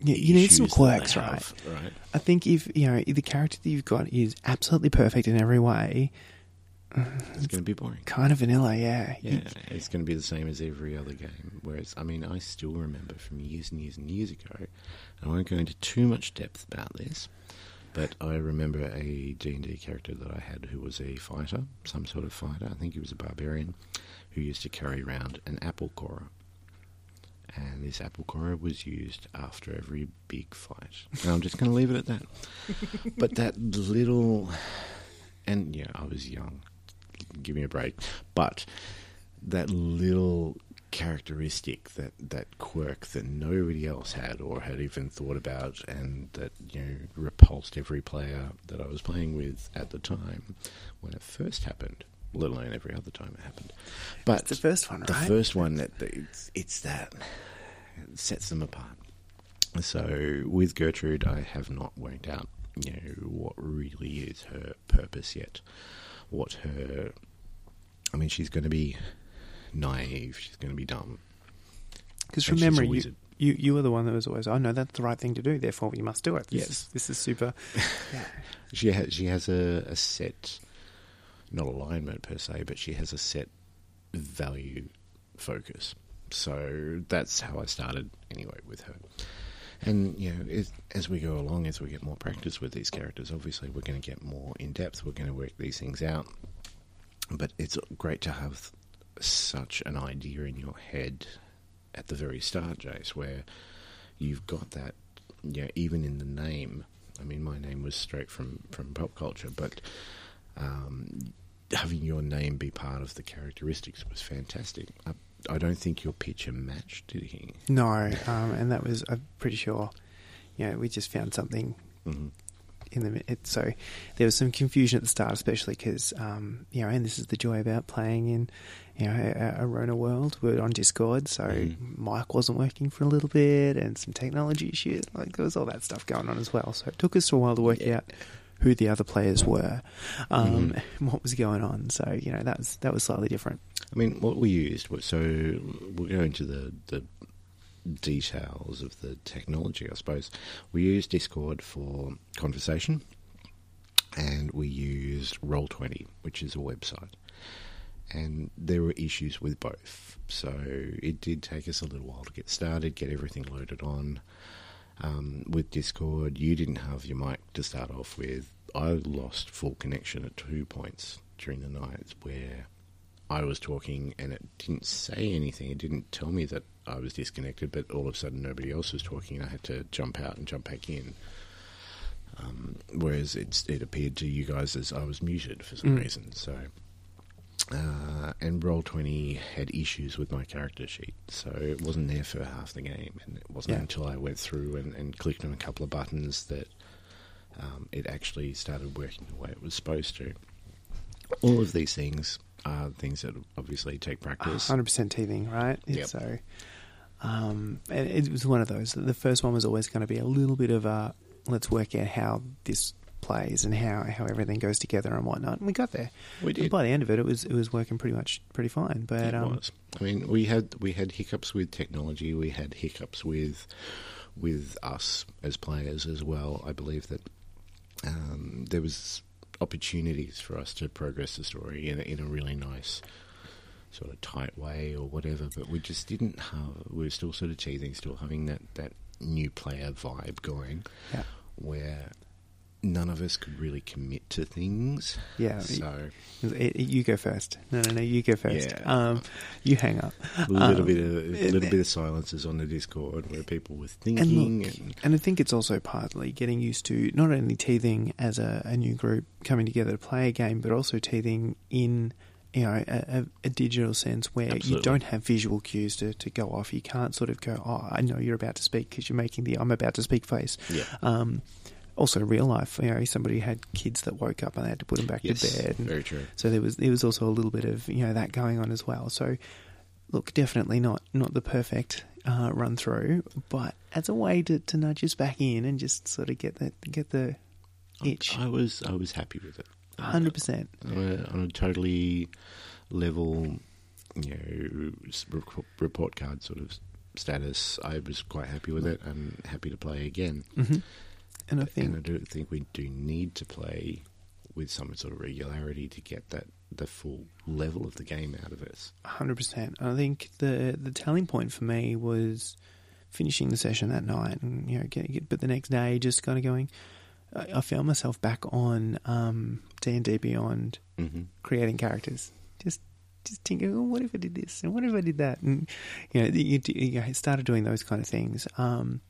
Yeah, you need some quirks, right? right? I think if you know if the character that you've got is absolutely perfect in every way, It's going to be boring. kind of vanilla, yeah. Yeah, it's going to be the same as every other game. Whereas, I mean, I still remember from years and years and years ago. I won't go into too much depth about this, but I remember a D and D character that I had who was a fighter, some sort of fighter. I think he was a barbarian who used to carry around an apple corer. And this apple corer was used after every big fight. And I'm just going to leave it at that. but that little, and yeah, I was young. Give me a break. But that little characteristic, that that quirk that nobody else had or had even thought about, and that you know repulsed every player that I was playing with at the time when it first happened. Let alone every other time it happened. But It's the first one, the right? first one that that it's, it's that it sets them apart. So with Gertrude, I have not worked out you know what really is her purpose yet. What her, I mean, she's going to be naive. She's going to be dumb. Because from memory, you, you you were the one that was always, oh no, that's the right thing to do. Therefore, we must do it. This Yes. is, this is super. Yeah. She has she has a, a set, not alignment per se, but she has a set value focus. So that's how I started anyway with her. And you know, as, as we go along, as we get more practice with these characters, obviously we're going to get more in depth. We're going to work these things out. But it's great to have such an idea in your head at the very start, Jace, where you've got that. Yeah, even in the name. I mean, my name was straight from from pop culture, but um, having your name be part of the characteristics was fantastic. I, I don't think your picture matched, did he? No, um, and that was, I'm pretty sure, you know, we just found something hmm in the it, so there was some confusion at the start, especially because um, you know, and this is the joy about playing in you know a, a Rona world. We're on Discord, so Mhm. mic wasn't working for a little bit, and some technology issues. Like there was all that stuff going on as well. So it took us a while to work Yeah. out who the other players were, um, Mhm. and what was going on. So you know that was that was slightly different. I mean, what we used was so we'll go into the the details of the technology, I suppose. We used Discord for conversation, and we used Roll20, which is a website. And there were issues with both, so it did take us a little while to get started, get everything loaded on. Um, with Discord, you didn't have your mic to start off with. I lost full connection at two points during the night where I was talking and it didn't say anything. It didn't tell me that I was disconnected, but all of a sudden nobody else was talking and I had to jump out and jump back in. Um, whereas it's, it appeared to you guys as I was muted for some Mm. reason. So, uh, and Roll20 had issues with my character sheet, so it wasn't there for half the game. And it wasn't Yeah. until I went through and, and clicked on a couple of buttons that um, it actually started working the way it was supposed to. All of these things are things that obviously take practice. Hundred percent teething, right? Yep. So, um, and it was one of those. The first one was always going to be a little bit of a let's work out how this plays and how, how everything goes together and whatnot. And we got there. We And did. by the end of it, it was it was working pretty much pretty fine. But it um, was. I mean, we had we had hiccups with technology. We had hiccups with with us as players as well. I believe that um, there was opportunities for us to progress the story in in a really nice sort of tight way or whatever. But we just didn't have. We were still sort of teething, still having that that new player vibe going. yeah, where none of us could really commit to things. Yeah. So It- it- you go first. No, no, no. You go first. Yeah. Um, you hang up. a little Um, bit of a and- little bit of silences on the Discord where people were And thinking. look, and- and I think it's also partly getting used to not only teething as a, a new group coming together to play a game, but also teething in you know a, a, digital sense where you don't have visual cues to, to go off. You can't sort of go, oh, I know you're about to speak because you're making the I'm about to speak face. yeah. Um, also, real life, you know, somebody had kids that woke up and they had to put them back Yes. to bed. And Very true. so there was there was also a little bit of you know that going on as well. So look, definitely not not the perfect uh, run through, but as a way to, to nudge us back in and just sort of get the get the itch. I was I was happy with it. Hundred percent. on a, totally level, you know, report card sort of status. I was quite happy with it and happy to play again. hmm And I think, And I do think we do need to play with some sort of regularity to get that the full level of the game out of us. hundred percent. I think the the telling point for me was finishing the session that night, and you know, get, get, but the next day just kind of going. I, I found myself back on um, D and D Beyond hmm creating characters. Just just thinking, oh, what if I did this and what if I did that, and you know, you, you started doing those kind of things. Um,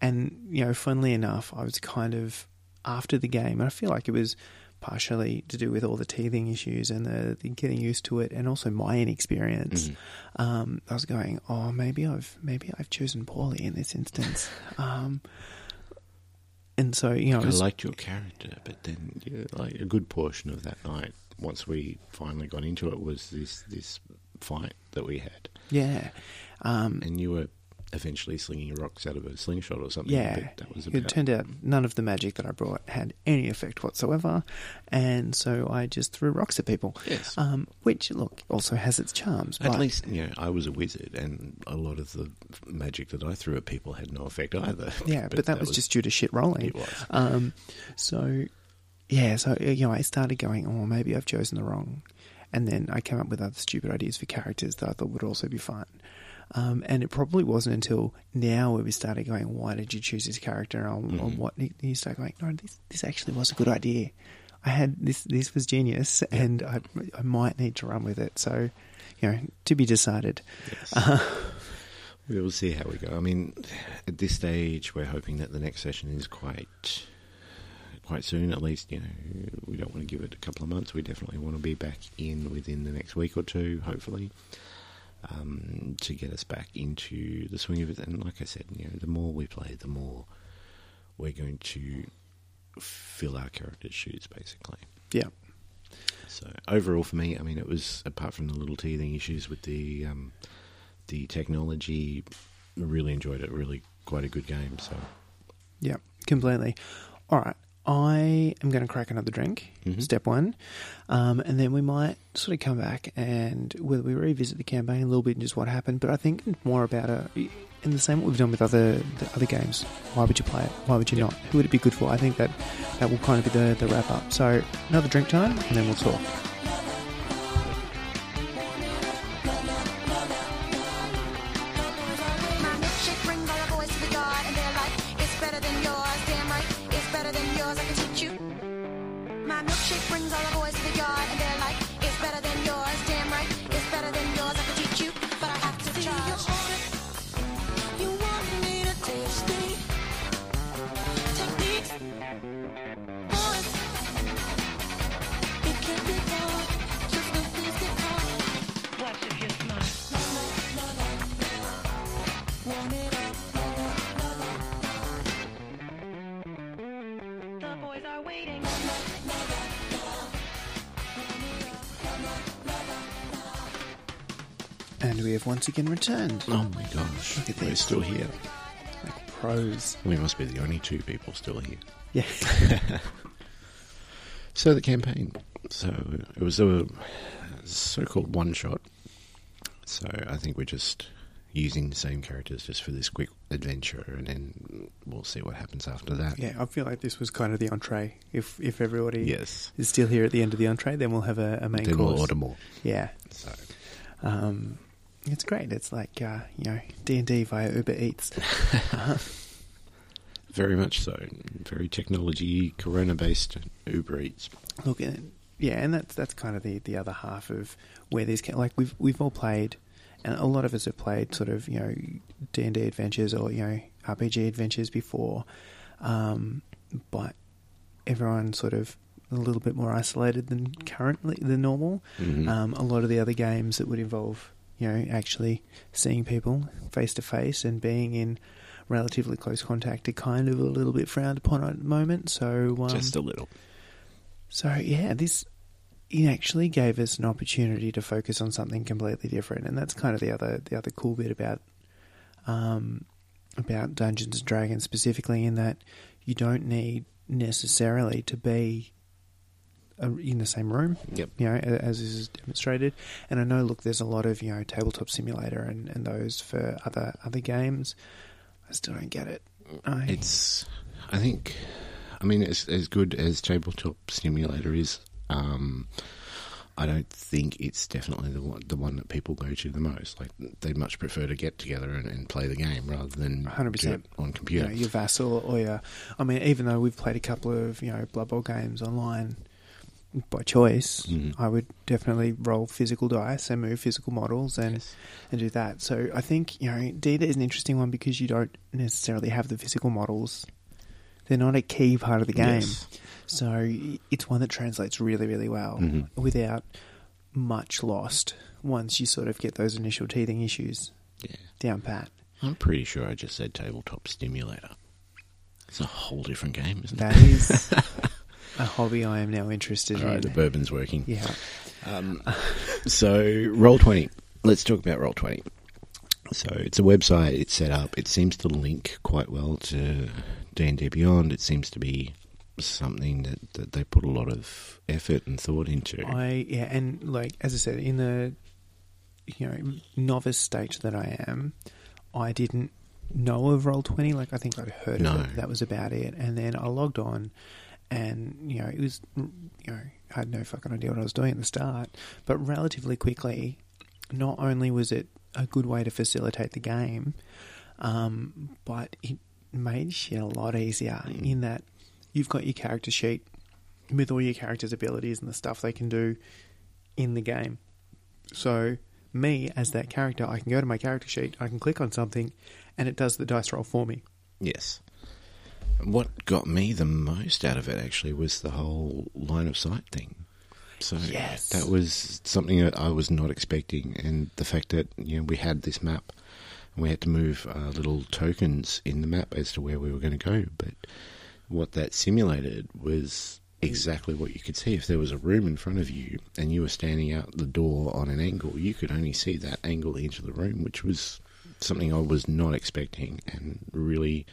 and you know, funnily enough, I was kind of after the game, and I feel like it was partially to do with all the teething issues and the, the getting used to it, and also my inexperience. Mhm. Um, I was going, oh, maybe I've maybe I've chosen poorly in this instance. Um, and so you know, I was, liked your character, but then yeah, like a good portion of that night, once we finally got into it, was this this fight that we had, yeah. Um, and you were eventually slinging rocks out of a slingshot or something. Yeah, but that was it turned out none of the magic that I brought had any effect whatsoever, and so I just threw rocks at people. Yes. Um, which, look, also has its charms. At but least, you know, I was a wizard, and a lot of the magic that I threw at people had no effect either. yeah, but, that, was, just due to shit rolling. It was. Um, so yeah, so you know, I started going, oh, maybe I've chosen the wrong, and then I came up with other stupid ideas for characters that I thought would also be fun. Um, and it probably wasn't until now where we started going, why did you choose this character? On, on Mhm. what you start going, no, this this actually was a good idea. I had this this was genius, and I I might need to run with it. So, you know, to be decided. Yes. Uh, We will see how we go. I mean, at this stage, we're hoping that the next session is quite quite soon. At least, you know, we don't want to give it a couple of months. We definitely want to be back in within the next week or two, hopefully, um, to get us back into the swing of it. And like I said, you know, the more we play, the more we're going to fill our characters' shoes, basically. yeah, So overall, for me, I mean, it was apart from the little teething issues with the um, the technology, really enjoyed it. Really, quite a good game. So yeah, completely. All right. I am going to crack another drink, Mhm. step one, um, and then we might sort of come back and whether we revisit the campaign a little bit and just what happened. But I think more about a in the same what we've done with other the other games. Why would you play it? Why would you not? Who would it be good for? I think that that will kind of be the the wrap up. So another drink time, and then we'll talk. We have once again returned. oh my gosh, Look at we're this. still here. Like pros. We must be the only two people still here. Yeah. So the campaign. So it was a so-called one shot. So I think we're just using the same characters just for this quick adventure, and then we'll see what happens after that. Yeah, I feel like this was kind of the entree. If if everybody Yes. is still here at the end of the entree, then we'll have a, a main Then course. we'll order more. Yeah, So um, it's great. It's like uh, you know D and D via Uber Eats. Very much so. Very technology, Corona based Uber Eats. Look, yeah, and that's that's kind of the, the other half of where these like we've we've all played, and a lot of us have played sort of you know D and D adventures or you know RPG adventures before, um, but everyone sort of a little bit more isolated than currently than normal. Mhm. Um, a lot of the other games that would involve you know actually seeing people face to face and being in relatively close contact are kind of a little bit frowned upon at the moment. So um, Just a little. so yeah, this it actually gave us an opportunity to focus on something completely different, and that's kind of the other the other cool bit about um, about Dungeons and Dragons specifically, in that you don't need necessarily to be in the same room. Yep. You know, as is demonstrated, and I know. Look, there's a lot of you know tabletop simulator and, and those for other other games. I still don't get it. I, It's, I think, I mean, as as good as Tabletop Simulator is, um, I don't think it's definitely the one, the one that people go to the most. Like they'd much prefer to get together and, and play the game rather than 100%. do it on you computer. know, your vassal or your. I mean, even though we've played a couple of you know Blood Bowl games online by choice, Mhm. I would definitely roll physical dice and move physical models and Yes. and do that. So I think you know Data is an interesting one because you don't necessarily have the physical models. They're not a key part of the game, Yes. so it's one that translates really, really well Mhm. without much lost once you sort of get those initial teething issues Yeah. down pat. I'm pretty sure I just said Tabletop Stimulator. It's a whole different game, isn't That it? is a hobby I am now interested All right, in. the bourbon's working. yeah. Um, so roll twenty. Let's talk about roll twenty. So it's a website. It's set up. It seems to link quite well to D and D Beyond. It seems to be something that, that they put a lot of effort and thought into. I yeah, and like as I said, in the you know novice stage that I am, I didn't know of Roll Twenty. Like I think I'd heard No. of it. That was about it. And then I logged on, and you know it was you know I had no fucking idea what I was doing at the start, but relatively quickly, not only was it a good way to facilitate the game, um, but it made shit a lot easier Mm. in that you've got your character sheet with all your characters' abilities and the stuff they can do in the game. So, me as that character, I can go to my character sheet, I can click on something, and it does the dice roll for me. Yes. What got me the most out of it actually was the whole line of sight thing. So Yes. that was something that I was not expecting, and the fact that you know we had this map, and we had to move uh, little tokens in the map as to where we were going to go. But what that simulated was exactly what you could see. If there was a room in front of you and you were standing out the door on an angle, you could only see that angle into the room, which was something I was not expecting, and really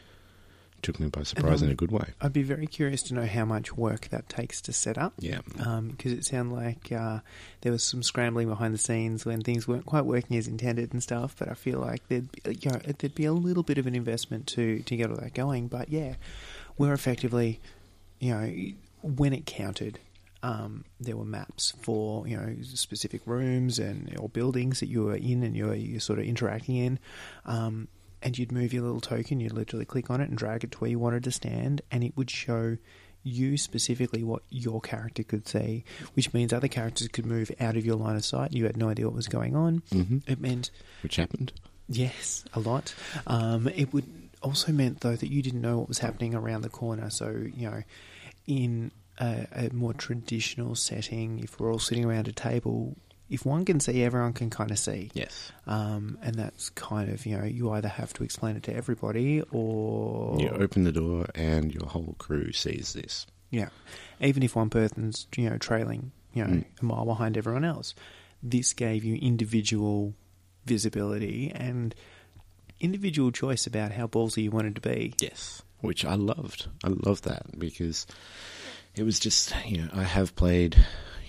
took me by surprise um, in a good way. I'd be very curious to know how much work that takes to set up. Yeah. Because it sounded like uh, there was some scrambling behind the scenes when things weren't quite working as intended and stuff. But I feel like there'd be, you know, there'd be a little bit of an investment to to get all that going. But yeah, we're effectively, you know, when it counted, um, there were maps for you know specific rooms and or buildings that you were in and you were you sort of interacting in. Um, and you'd move your little token, you'd literally click on it and drag it to where you wanted to stand, and it would show you specifically what your character could see, which means other characters could move out of your line of sight. You had no idea what was going on. hmm It meant, Which happened. yes, a lot. Um, it would also meant though that you didn't know what was happening around the corner. So you know, in a, a more traditional setting, if we're all sitting around a table, if one can see, everyone can kind of see. Yes. Um, and that's kind of, you know, you either have to explain it to everybody or. You open the door and your whole crew sees this. Yeah. Even if one person's, you know, trailing, you know, Mm. a mile behind everyone else, this gave you individual visibility and individual choice about how ballsy you wanted to be. Yes. Which I loved. I loved that because it was just, you know, I have played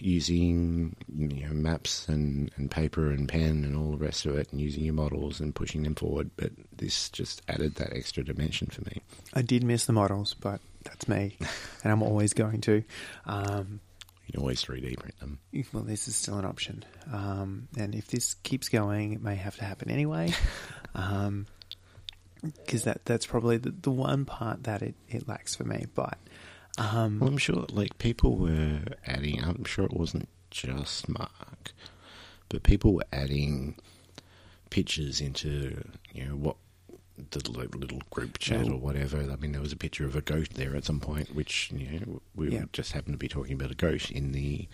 using you know maps and, and paper and pen and all the rest of it and using your models and pushing them forward but this just added that extra dimension for me I did miss the models, but that's me, and I'm always going to. Um, you can always 3d print them well, this is still an option, um, and if this keeps going, it may have to happen anyway. um, because that that's probably the, the one part that it, it lacks for me. But um, Well, I'm sure like people were adding. I'm sure it wasn't just Mark, but people were adding pictures into you know what the little group chat or whatever. I mean, there was a picture of a goat there at some point, which you know we Yeah. just happened to be talking about a goat in the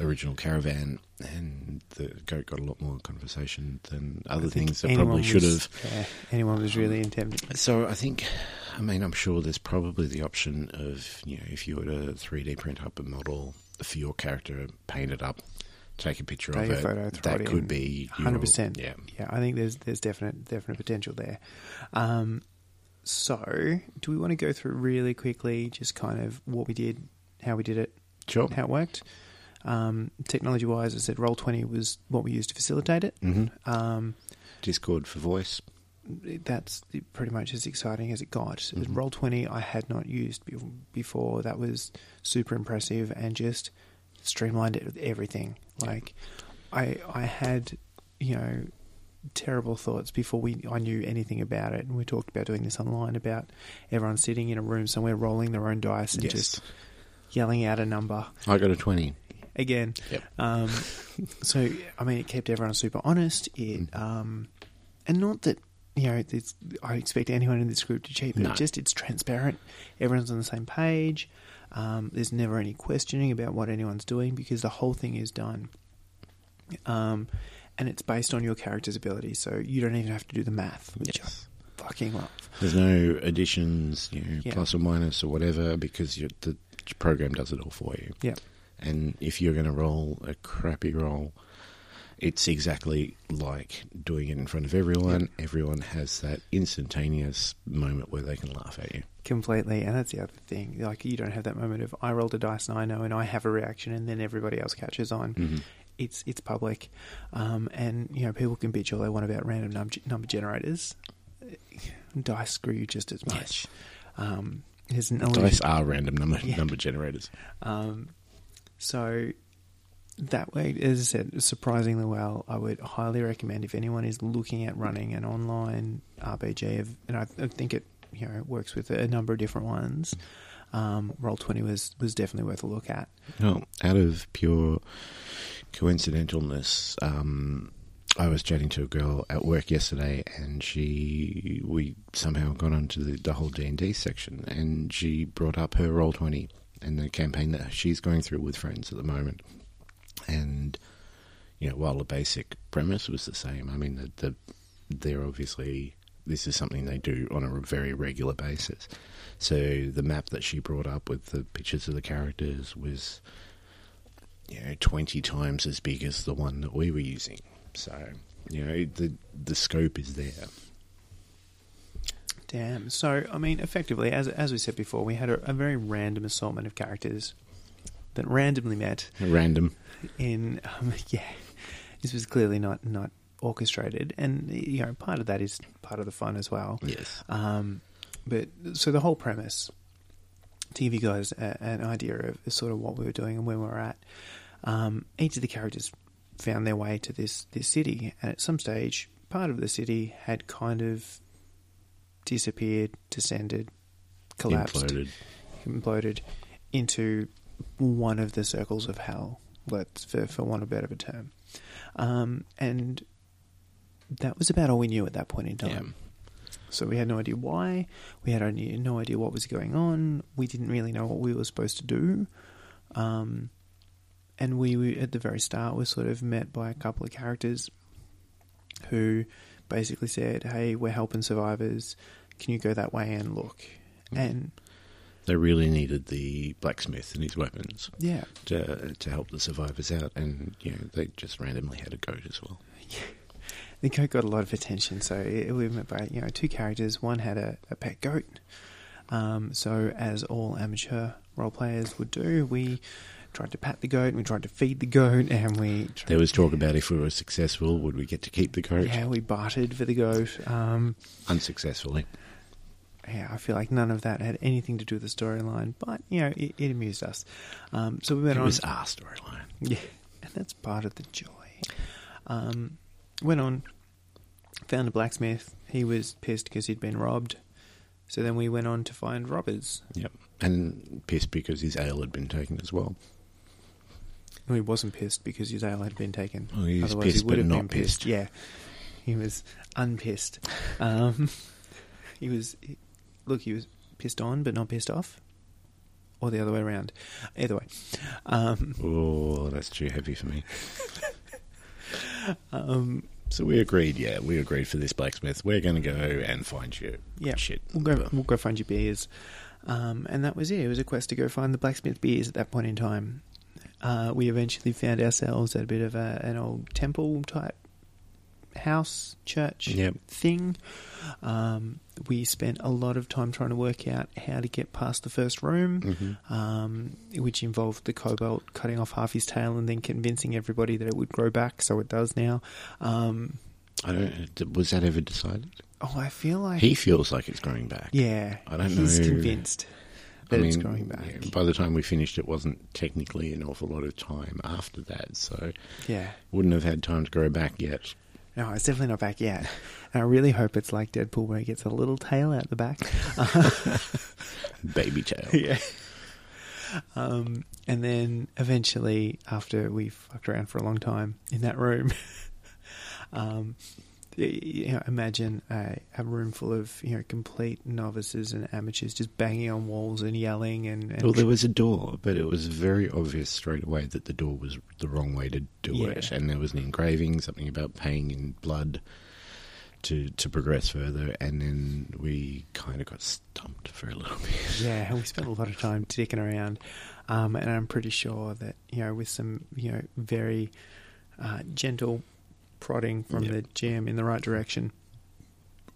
original caravan, and the goat got a lot more conversation than other things that probably should have. Yeah, anyone was really intended. So I think, I mean, I'm sure there's probably the option of, you know, if you were to 3D print up a model for your character, paint it up, take a picture Take of a it, photo, that it could be Hundred percent. Yeah. yeah. I think there's there's definite definite potential there. Um, so, do we want to go through really quickly, just kind of what we did, how we did it, Sure. how it worked? Um, technology wise, I said Roll Twenty was what we used to facilitate it. hmm Um, Discord for voice. that's pretty much as exciting as it got. Mhm. Roll Twenty, I had not used before. That was super impressive and just streamlined it with everything. Like, I I had you know terrible thoughts before we I knew anything about it, and we talked about doing this online about everyone sitting in a room somewhere rolling their own dice and Yes. just yelling out a number I got a 20. Again. Yep. Um, so I mean, it kept everyone super honest. It Mm. um, and not that you know, it's, I expect anyone in this group to cheat, but No. it just it's transparent. Everyone's on the same page. Um, there's never any questioning about what anyone's doing because the whole thing is done. Um, and it's based on your character's ability, so you don't even have to do the math, which Yes. I fucking love. There's no additions, you know, Yeah. plus or minus or whatever, because the program does it all for you. Yeah. And if you're going to roll a crappy roll, it's exactly like doing it in front of everyone. Everyone has that instantaneous moment where they can laugh at you. Completely, and that's the other thing. Like you don't have that moment of I rolled a dice and I know, and I have a reaction, and then everybody else catches on. Mhm. It's it's public, um, and you know people can bitch all they want about random num- number generators. Dice screw you just as much. Um, there's an Dice are random number Yeah. number generators. Um, so that way, as I said, surprisingly well. I would highly recommend if anyone is looking at running an online RPG, of, and I, I think it you know works with a number of different ones. Um, Roll Twenty was was definitely worth a look at. Well, out of pure coincidentalness, um, I was chatting to a girl at work yesterday, and she we somehow got onto the, the whole D and D section, and she brought up her roll twenty and the campaign that she's going through with friends at the moment, and you know, while the basic premise was the same, I mean, the, the they're obviously this is something they do on a very regular basis. So the map that she brought up with the pictures of the characters was you know, 20 times as big as the one that we were using. So, you know, the the scope is there. Damn. So I mean, effectively, as as we said before, we had a, a very random assortment of characters that randomly met Random. in um, yeah this was clearly not not orchestrated and you know part of that is part of the fun as well Yes. um, but so the whole premise to give you guys a, an idea of sort of what we were doing and where we were at um, each of the characters found their way to this this city and at some stage part of the city had kind of disappeared descended collapsed Imploded. imploded into one of the circles of hell, let's for, for want of a better term. Um, and that was about all we knew at that point in time. So we had no idea why. We had only, no idea what was going on. We didn't really know what we were supposed to do. Um, and we, we, at the very start, were sort of met by a couple of characters who basically said, "Hey, we're helping survivors. Can you go that way and look?" And They really needed the blacksmith and his weapons yeah, to to help the survivors out, and you know they just randomly had a goat as well. Yeah. the goat got a lot of attention. So it, we met by you know two characters. One had a, a pet goat. Um, so as all amateur role players would do, we tried to pat the goat, and we tried to feed the goat, and we tried, There was talk about if we were successful, would we get to keep the goat? yeah we bartered for the goat. Um, Unsuccessfully. yeah, I feel like none of that had anything to do with the storyline, but you know it, it amused us. Um, so we went It on. It was our storyline. Yeah, and that's part of the joy. Um, went on found a blacksmith. He was pissed because he'd been robbed. So then we went on to find robbers. Yep. And pissed because his ale had been taken as well. No, he wasn't pissed because his ale had been taken. Oh, he was Otherwise, pissed, he would but have not been pissed. pissed. Yeah, he was unpissed. Um, he was he- look. He was pissed on, but not pissed off, or the other way around. Either way. Um, Oh, that's too heavy for me. um, So we agreed, yeah, we agreed for this blacksmith. We're going to go and find you. yeah, Shit. We'll go. We'll go find your beers. Um, and that was it. It was a quest to go find the blacksmith beers at that point in time. Uh, we eventually found ourselves at a bit of a, an old temple type house, church Yep. thing. Um, we spent a lot of time trying to work out how to get past the first room, Mhm. um, which involved the kobold cutting off half his tail and then convincing everybody that it would grow back, so it does now. Um, I don't. Was that ever decided? oh, I feel like He feels like it's growing back. yeah, I don't he's know. He's convinced I that it's mean, growing back. yeah, by the time we finished, it wasn't technically an awful lot of time after that, so yeah. wouldn't have had time to grow back yet. No, it's definitely not back yet. And I really hope it's like Deadpool where he gets a little tail out the back. Baby tail. yeah. Um, and then eventually, after we fucked around for a long time in that room, um, you know, imagine a, a room full of you know complete novices and amateurs just banging on walls and yelling and, and Well, there was a door, but it was very obvious straight away that the door was the wrong way to do Yeah. it. And there was an engraving, something about paying in blood to to progress further. And then we kind of got stumped for a little bit. Yeah, we spent a lot of time dicking around, um, and I'm pretty sure that you know, with some you know very uh, gentle prodding from Yeah. the GM in the right direction,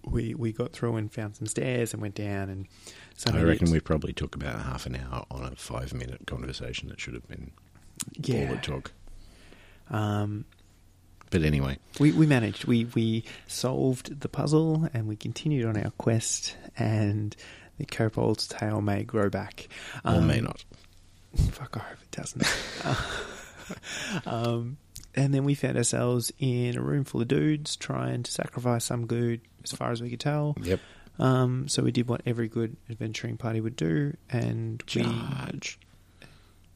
we we got through and found some stairs and went down and. I reckon we probably took about half an hour on a five minute conversation that should have been yeah. all it took. Um, But anyway, we we managed. We we solved the puzzle and we continued on our quest. And the kobold's tail may grow back, or may Um, not. Fuck, I hope it doesn't. um, and then we found ourselves in a room full of dudes trying to sacrifice some good, as far as we could tell. Yep. Um, so we did what every good adventuring party would do, and Charge. we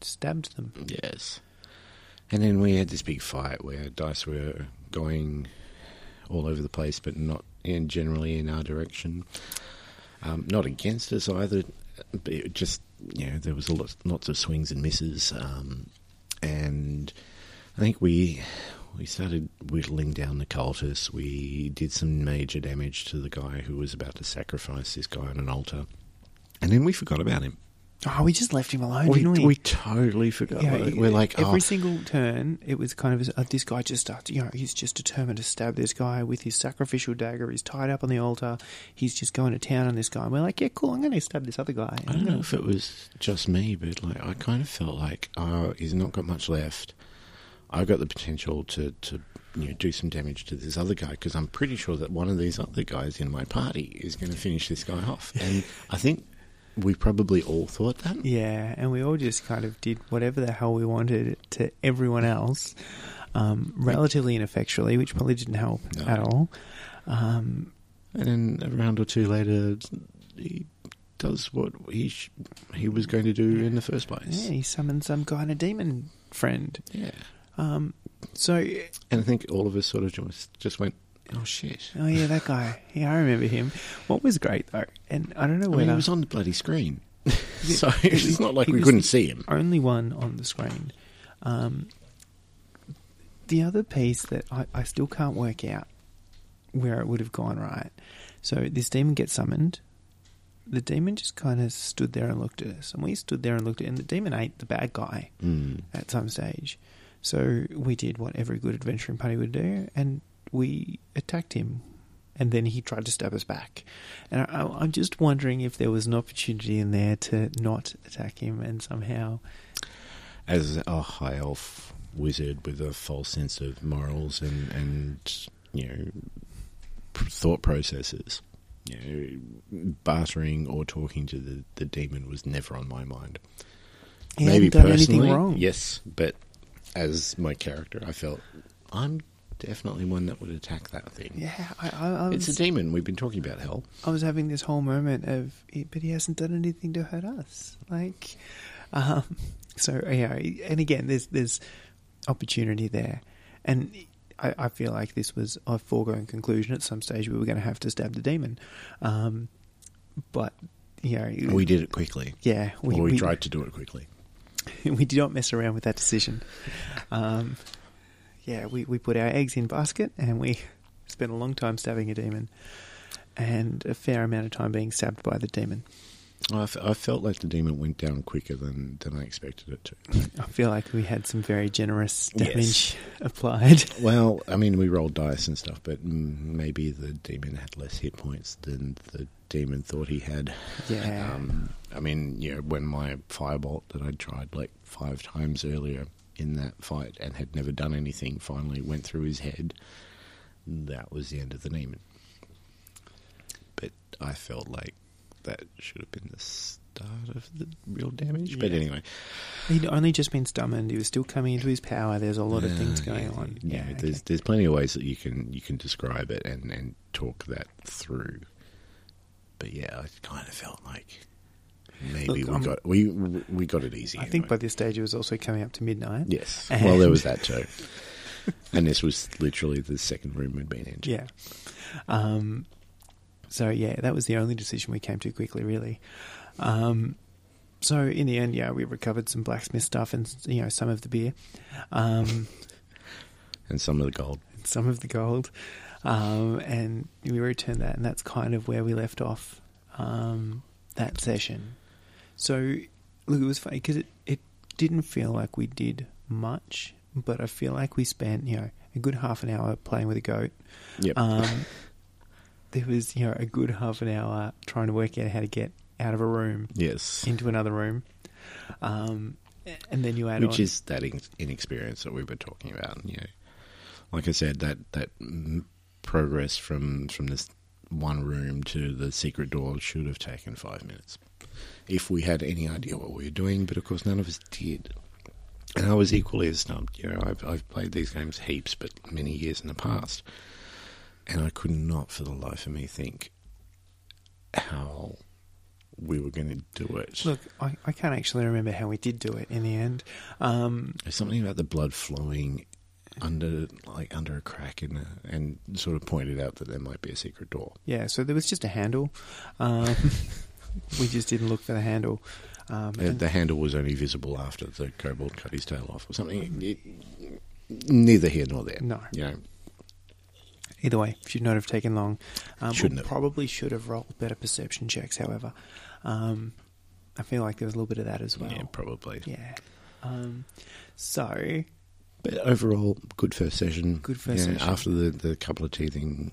stabbed them. Yes. And then we had this big fight where dice were going all over the place, but not in generally in our direction. Um, not against us either, but it just you know there was a lot, lots of swings and misses, um, and I think we we started whittling down the cultists. We did some major damage to the guy who was about to sacrifice this guy on an altar, and then we forgot about him. Oh, we just left him alone, We, didn't we? we totally forgot. Yeah, it. We're like, every oh, single turn, it was kind of uh, this guy just starts. You know, he's just determined to stab this guy with his sacrificial dagger. He's tied up on the altar. He's just going to town on this guy. And we're like, yeah, cool. I'm going to stab this other guy. I don't know if it was just me, but like I kind of felt like, oh, he's not got much left. I got the potential to, to you know do some damage to this other guy because I'm pretty sure that one of these other guys in my party is going to finish this guy off, and I think we probably all thought that. Yeah, and we all just kind of did whatever the hell we wanted to everyone else, um, relatively ineffectually, which probably didn't help No. at all. Um, And then a round or two later, he does what he sh- he was going to do in the first place. yeah, he summons some kind of demon friend. Yeah. Um, so, And I think all of us sort of just just went, oh shit. oh yeah, that guy. Yeah, I remember him. What was great though, and I don't know I whether mean, he was on the bloody screen, so it's not like we couldn't see him. only one on the screen. Um, the other piece that I, I still can't work out where it would have gone right. So this demon gets summoned. The demon just kind of stood there and looked at us, and we stood there and looked at, and the demon ate the bad guy Mm. at some stage. So we did what every good adventuring party would do, and we attacked him. And then he tried to stab us back. And I, I'm just wondering if there was an opportunity in there to not attack him and somehow. as a high elf wizard with a false sense of morals and and you know thought processes. You know, bartering or talking to the, the demon was never on my mind. He Maybe hadn't done anything personally, wrong. yes, but as my character, I felt I'm definitely one that would attack that thing. Yeah, I, I, I It's a demon. We've been talking about hell. I was having this whole moment of, but he hasn't done anything to hurt us. Like, um, so yeah, and again, there's there's opportunity there, and I, I feel like this was a foregone conclusion. At some stage, we were going to have to stab the demon, um, but you know, We did it quickly. yeah, or we, tried to do it quickly. we did not mess around with that decision. Um, yeah, we, we put our eggs in basket and we spent a long time stabbing a demon and a fair amount of time being stabbed by the demon. I, f- I felt like the demon went down quicker than, than I expected it to. I feel like we had some very generous Yes. damage applied. Well, I mean, we rolled dice and stuff, but maybe the demon had less hit points than the demon thought he had. Yeah. Um, I mean, you know, when my firebolt that I'd tried like five times earlier in that fight and had never done anything finally went through his head, that was the end of the demon. But I felt like that should have been the start of the real damage. But Yeah. anyway, He'd only just been summoned. He was still coming into his power. There's a lot of things going on. Yeah, Yeah, there's okay. there's plenty of ways that you can you can describe it and, and talk that through. But yeah, I kind of felt like maybe Look, we I'm- got we we got it easy. I think anyway. by this stage it was also coming up to midnight. yes. Well, there was that too. and this was literally the second room we'd been in. Yeah. Um, so yeah, that was the only decision we came to quickly, really. Um, so in the end, yeah, we recovered some blacksmith stuff and you know some of the beer, um, And some of the gold. some of the gold, um, and we returned that, and that's kind of where we left off um, that session. So look, it was funny because it it didn't feel like we did much, but I feel like we spent you know a good half an hour playing with a goat. Yep. There was, you know, a good half an hour trying to work out how to get out of a room yes. into another room, um, and then you add Which on, is that in- inexperience that we were talking about. You know, like I said, that that mm, progress from from this one room to the secret door should have taken five minutes if we had any idea what we were doing. But of course, none of us did. And I was equally as stumped. You know, I've I've played these games heaps, but many years in the past, and I could not, for the life of me, think how we were going to do it. Look, I, I can't actually remember how we did do it in the end. Um, There's something about the blood flowing under, like under a crack in, a, and sort of pointed out that there might be a secret door. yeah, so there was just a handle. Um, we just didn't look for the handle. Um, Uh, and- the handle was only visible after the kobold cut his tail off, or something. It, neither here nor there. No. you know, Either way, should not have taken long. Um, Shouldn't have. Probably should have rolled better perception checks. However, um, I feel like there was a little bit of that as well. yeah, probably. Yeah. Um, so But overall, good first session. Good first know, session. After the, the couple of teething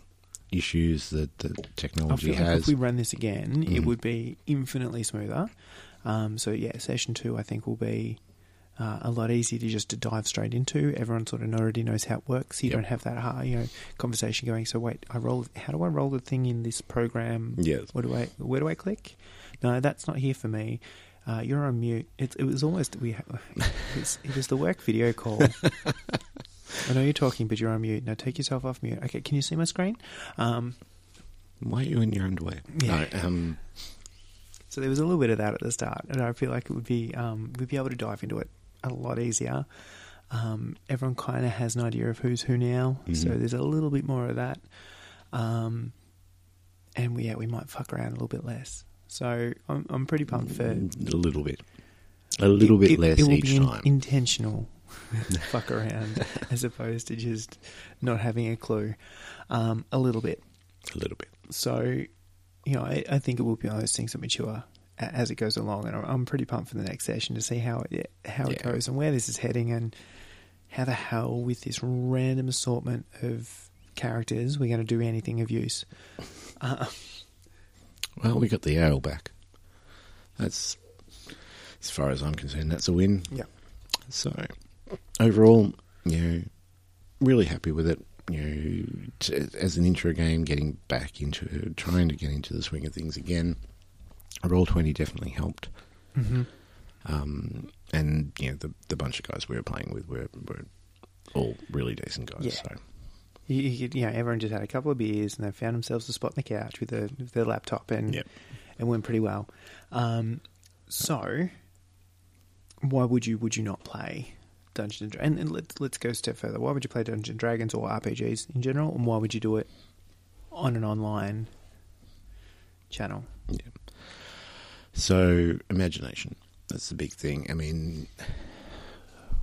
issues that the I technology feel like has. if we run this again, it Mm. would be infinitely smoother. Um, so yeah, session two I think will be uh, a lot easier to just to dive straight into. Everyone sort of already knows how it works. You Yep. don't have that uh, you know conversation going. So wait, I roll. How do I roll the thing in this program? Yes. What do I? Where do I click? No, that's not here for me. Uh, you're on mute. It, it was almost we. Ha- it, was, it was the work video call. I know you're talking, but you're on mute. Now take yourself off mute. Okay, can you see my screen? Um, Why are you in your underwear? Yeah. No, um, So there was a little bit of that at the start, and I feel like it would be um, we'd be able to dive into it a lot easier. Um, everyone kind of has an idea of who's who now, so Mhm. there's a little bit more of that, um, and we yeah we might fuck around a little bit less. So I'm I'm pretty pumped for a little bit. A little bit it, less it will each be in- time. intentional fuck around as opposed to just not having a clue. Um, a little bit. a little bit. So, you know, I, I think it will be one of those things that mature as it goes along, and I'm- pretty pumped for the next session to see how it how it Yeah. goes and where this is heading, and how the hell with this random assortment of characters we're going to do anything of use. Uh, Well, we got the ale back. That's, as far as I'm concerned, that's a win. yeah, So, overall, you know, really happy with it. You know, t- as an intro game, getting back into trying to get into the swing of things again. Roll twenty definitely helped, hmm um, and you know the the bunch of guys we were playing with were, were all really decent guys. Yeah. So You, you, you know, everyone just had a couple of beers and they found themselves a spot on the couch with, a, with their laptop and Yep. it went pretty well. Um, so, why would you would you not play Dungeons and Dragons? And, let's let's go a step further. Why would you play Dungeons and Dragons or RPGs in general? And why would you do it on an online channel? Yeah. So, imagination. That's the big thing. I mean,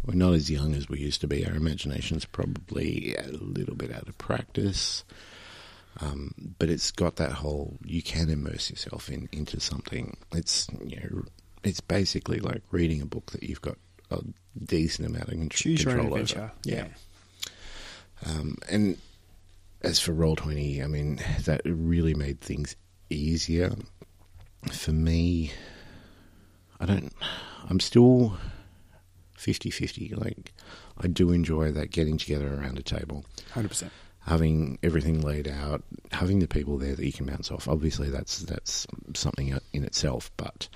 we're not as young as we used to be. Our imagination's probably a little bit out of practice. Um, but it's got that whole you can immerse yourself in into something. It's you know, it's basically like reading a book that you've got a decent amount of con- Choose your own control over. Yeah. Um, and as for roll twenty, I mean that really made things easier for me. I don't. I'm still 50-50. Like I do enjoy that getting together around a table, hundred percent. having everything laid out, having the people there that you can bounce off. Obviously, that's that's something in itself. But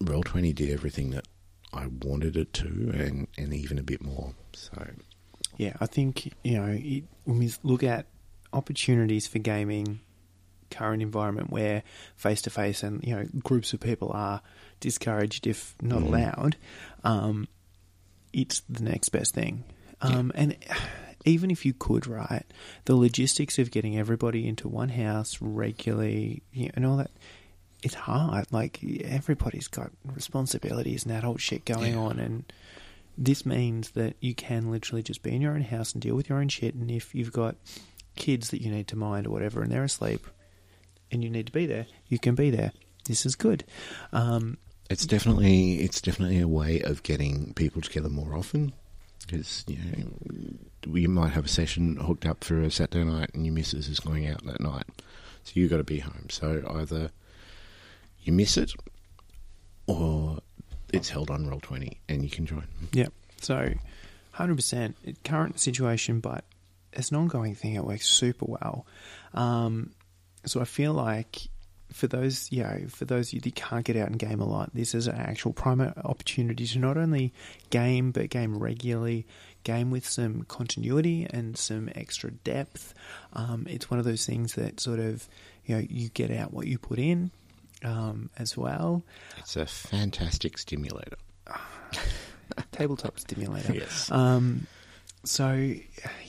roll twenty did everything that I wanted it to, and and even a bit more. So Yeah, I think you know it, when we look at opportunities for gaming, current environment where face to face and you know groups of people are discouraged if not Mhm. allowed, um, it's the next best thing. Um, And even if you could, right, the logistics of getting everybody into one house regularly, you know, and all that. It's hard. Like everybody's got responsibilities and adult shit going Yeah. on, and this means that you can literally just be in your own house and deal with your own shit. And if you've got kids that you need to mind or whatever, and they're asleep, and you need to be there, you can be there. This is good. Um, It's definitely it's definitely a way of getting people together more often. Because you know, you might have a session hooked up for a Saturday night, and your missus is going out that night, so you've got to be home. So either you miss it, or it's held on roll twenty, and you can join. yeah. So, hundred percent current situation, but it's an ongoing thing, it works super well. Um, so I feel like for those, you know, for those of you that can't get out and game a lot, this is an actual prime opportunity to not only game but game regularly, game with some continuity and some extra depth. Um, it's one of those things that sort of, you know, you get out what you put in um, as well. It's a fantastic stimulator. Tabletop stimulator. Yes. Um, so,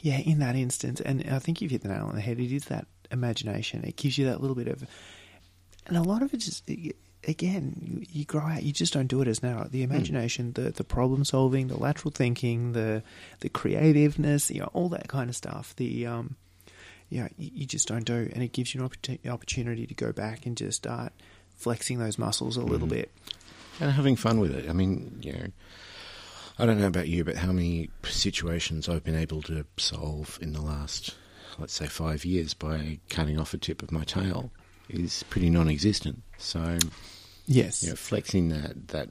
yeah, in that instance, and I think you've hit the nail on the head. It is that imagination. It gives you that little bit of, and a lot of it is again, you, you grow out. You just don't do it as now. The imagination, the the problem solving, the lateral thinking, the the creativeness, you know, all that kind of stuff. The um, you know, you, you just don't do, and it gives you an opportu- opportunity to go back and just start flexing those muscles a little bit. and having fun with it. I mean, you know, I don't know about you, but how many situations I've been able to solve in the last, let's say, five years by cutting off a tip of my tail is pretty non-existent. So, Yes. you know, flexing that that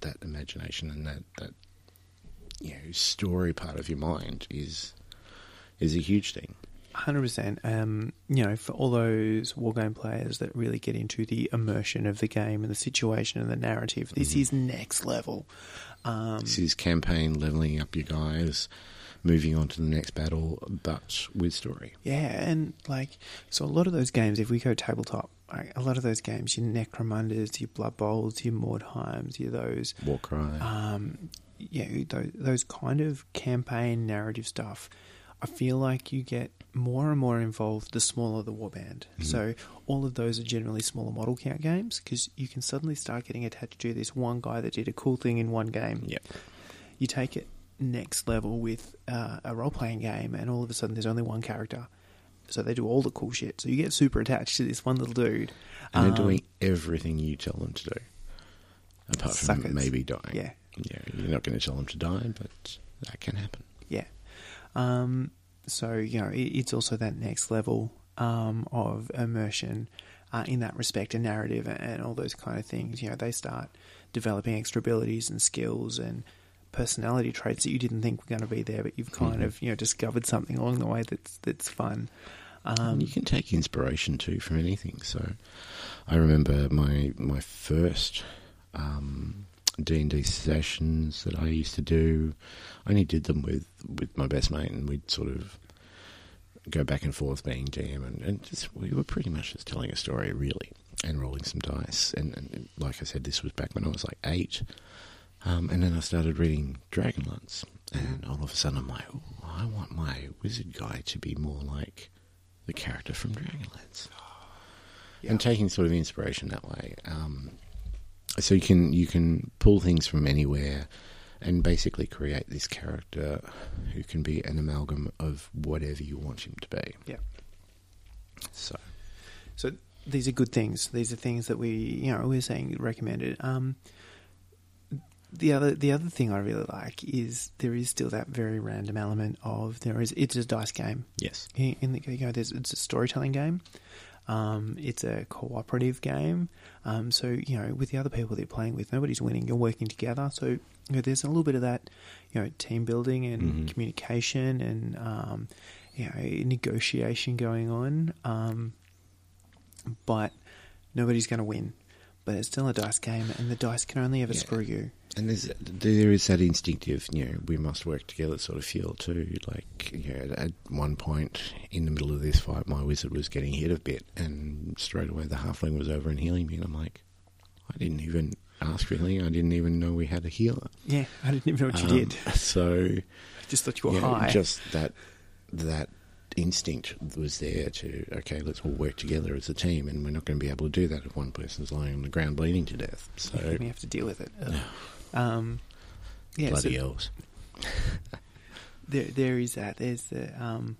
that imagination and that that you know story part of your mind is is a huge thing. Hundred percent. Um, you know, for all those wargame players that really get into the immersion of the game and the situation and the narrative, this is next level. Um, This is campaign leveling up your guys, moving on to the next battle, but with story. yeah, and like so, a lot of those games, if we go tabletop, like, a lot of those games, your Necromundas, your Blood Bowls, your Mordheims, your those, Warcry. um, yeah, those, those kind of campaign narrative stuff. I feel like you get more and more involved the smaller the warband. So all of those are generally smaller model count games because you can suddenly start getting attached to this one guy that did a cool thing in one game. Yep. You take it next level with uh, a role playing game, and all of a sudden there's only one character. So they do all the cool shit. So you get super attached to this one little dude. And they're Um, doing everything you tell them to do. Apart Suckers. from maybe dying. Yeah. Yeah, you're not going to tell them to die, but that can happen. Yeah. Um, so, you know, it, it's also that next level um, of immersion uh, in that respect and narrative and, and all those kind of things. You know, they start developing extra abilities and skills and personality traits that you didn't think were going to be there, but you've kind Mhm. of, you know, discovered something along the way that's, that's fun. Um, you can take inspiration too from anything. So I remember my my first um, D and D sessions that I used to do. I only did them with with my best mate, and we'd sort of go back and forth being DM, and, and just we were pretty much just telling a story, really, and rolling some dice. And, and like I said, this was back when I was like eight, um, and then I started reading Dragonlance, and all of a sudden I'm like, oh, I want my wizard guy to be more like the character from Dragonlance, yeah. and taking sort of inspiration that way. Um, so you can you can pull things from anywhere and basically create this character who can be an amalgam of whatever you want him to be. Yeah. So So these are good things. These are things that we, you know, we're saying recommended. Um, the other, the other thing I really like is there is still that very random element of there is it's a dice game. yes, In in the you know, there's it's a storytelling game. Um, it's a cooperative game. Um, so you know, with the other people that you're playing with, nobody's winning. You're working together. So you know, there's a little bit of that, you know, team building and Mhm. communication and um, you know, negotiation going on. Um, but nobody's going to win. But it's still a dice game, and the dice can only ever Yeah. screw you. And there is that instinctive, you know, we must work together sort of feel too. Like you know, at one point in the middle of this fight, my wizard was getting hit a bit, and straight away the halfling was over and healing me, and I'm like, I didn't even ask for healing. I didn't even know we had a healer. Yeah, I didn't even know what you Um, did. So I just thought you were you know, high. just that that instinct was there to okay, let's all work together as a team, and we're not going to be able to do that if one person's lying on the ground bleeding to death. So we have to deal with it. Um, yeah, bloody so elves. there there is that. There's the um,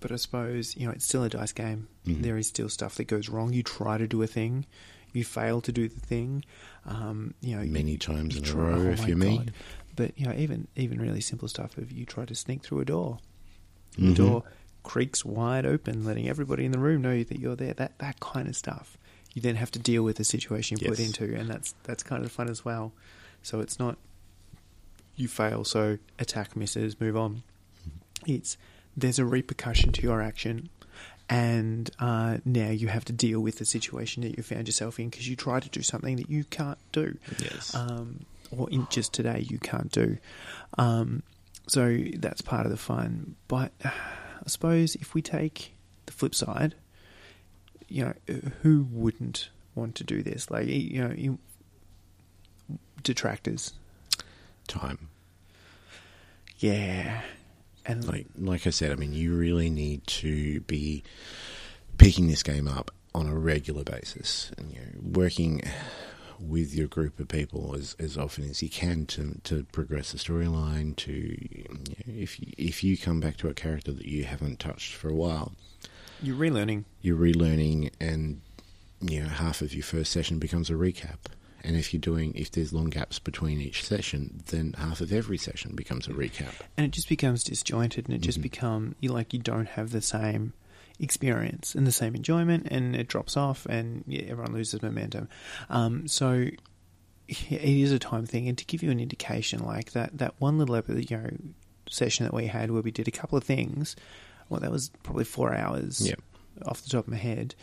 but I suppose you know it's still a dice game. Mhm. There is still stuff that goes wrong. You try to do a thing, you fail to do the thing. Um, you know, Many you- times you in a try- row, oh if you me. God. But you know, even even really simple stuff. If you try to sneak through a door, the door creaks wide open, letting everybody in the room know that you're there. That that kind of stuff. You then have to deal with the situation you put Yes. into, and that's that's kind of fun as well. So it's not you fail, so attack misses, move on. It's there's a repercussion to your action, and uh, now you have to deal with the situation that you found yourself in because you try to do something that you can't do Yes. um, or in just today you can't do. Um, so that's part of the fun. But uh, I suppose if we take the flip side, you know, who wouldn't want to do this? Like, you know, you, detractors. Time. Yeah. And Like like I said, I mean, you really need to be picking this game up on a regular basis, and you know, working with your group of people as, as often as you can to to progress the storyline. To you know, if you, if you come back to a character that you haven't touched for a while, you're relearning. you're relearning, and you know half of your first session becomes a recap. And if you're doing, if there's long gaps between each session, then half of every session becomes a recap. and it just becomes disjointed and it just Mhm. become you like you don't have the same experience and the same enjoyment and it drops off and yeah, everyone loses momentum um, so yeah, it is a time thing and to give you an indication like that that one little epi- you know session that we had where we did a couple of things well that was probably four hours Yeah. off the top of my head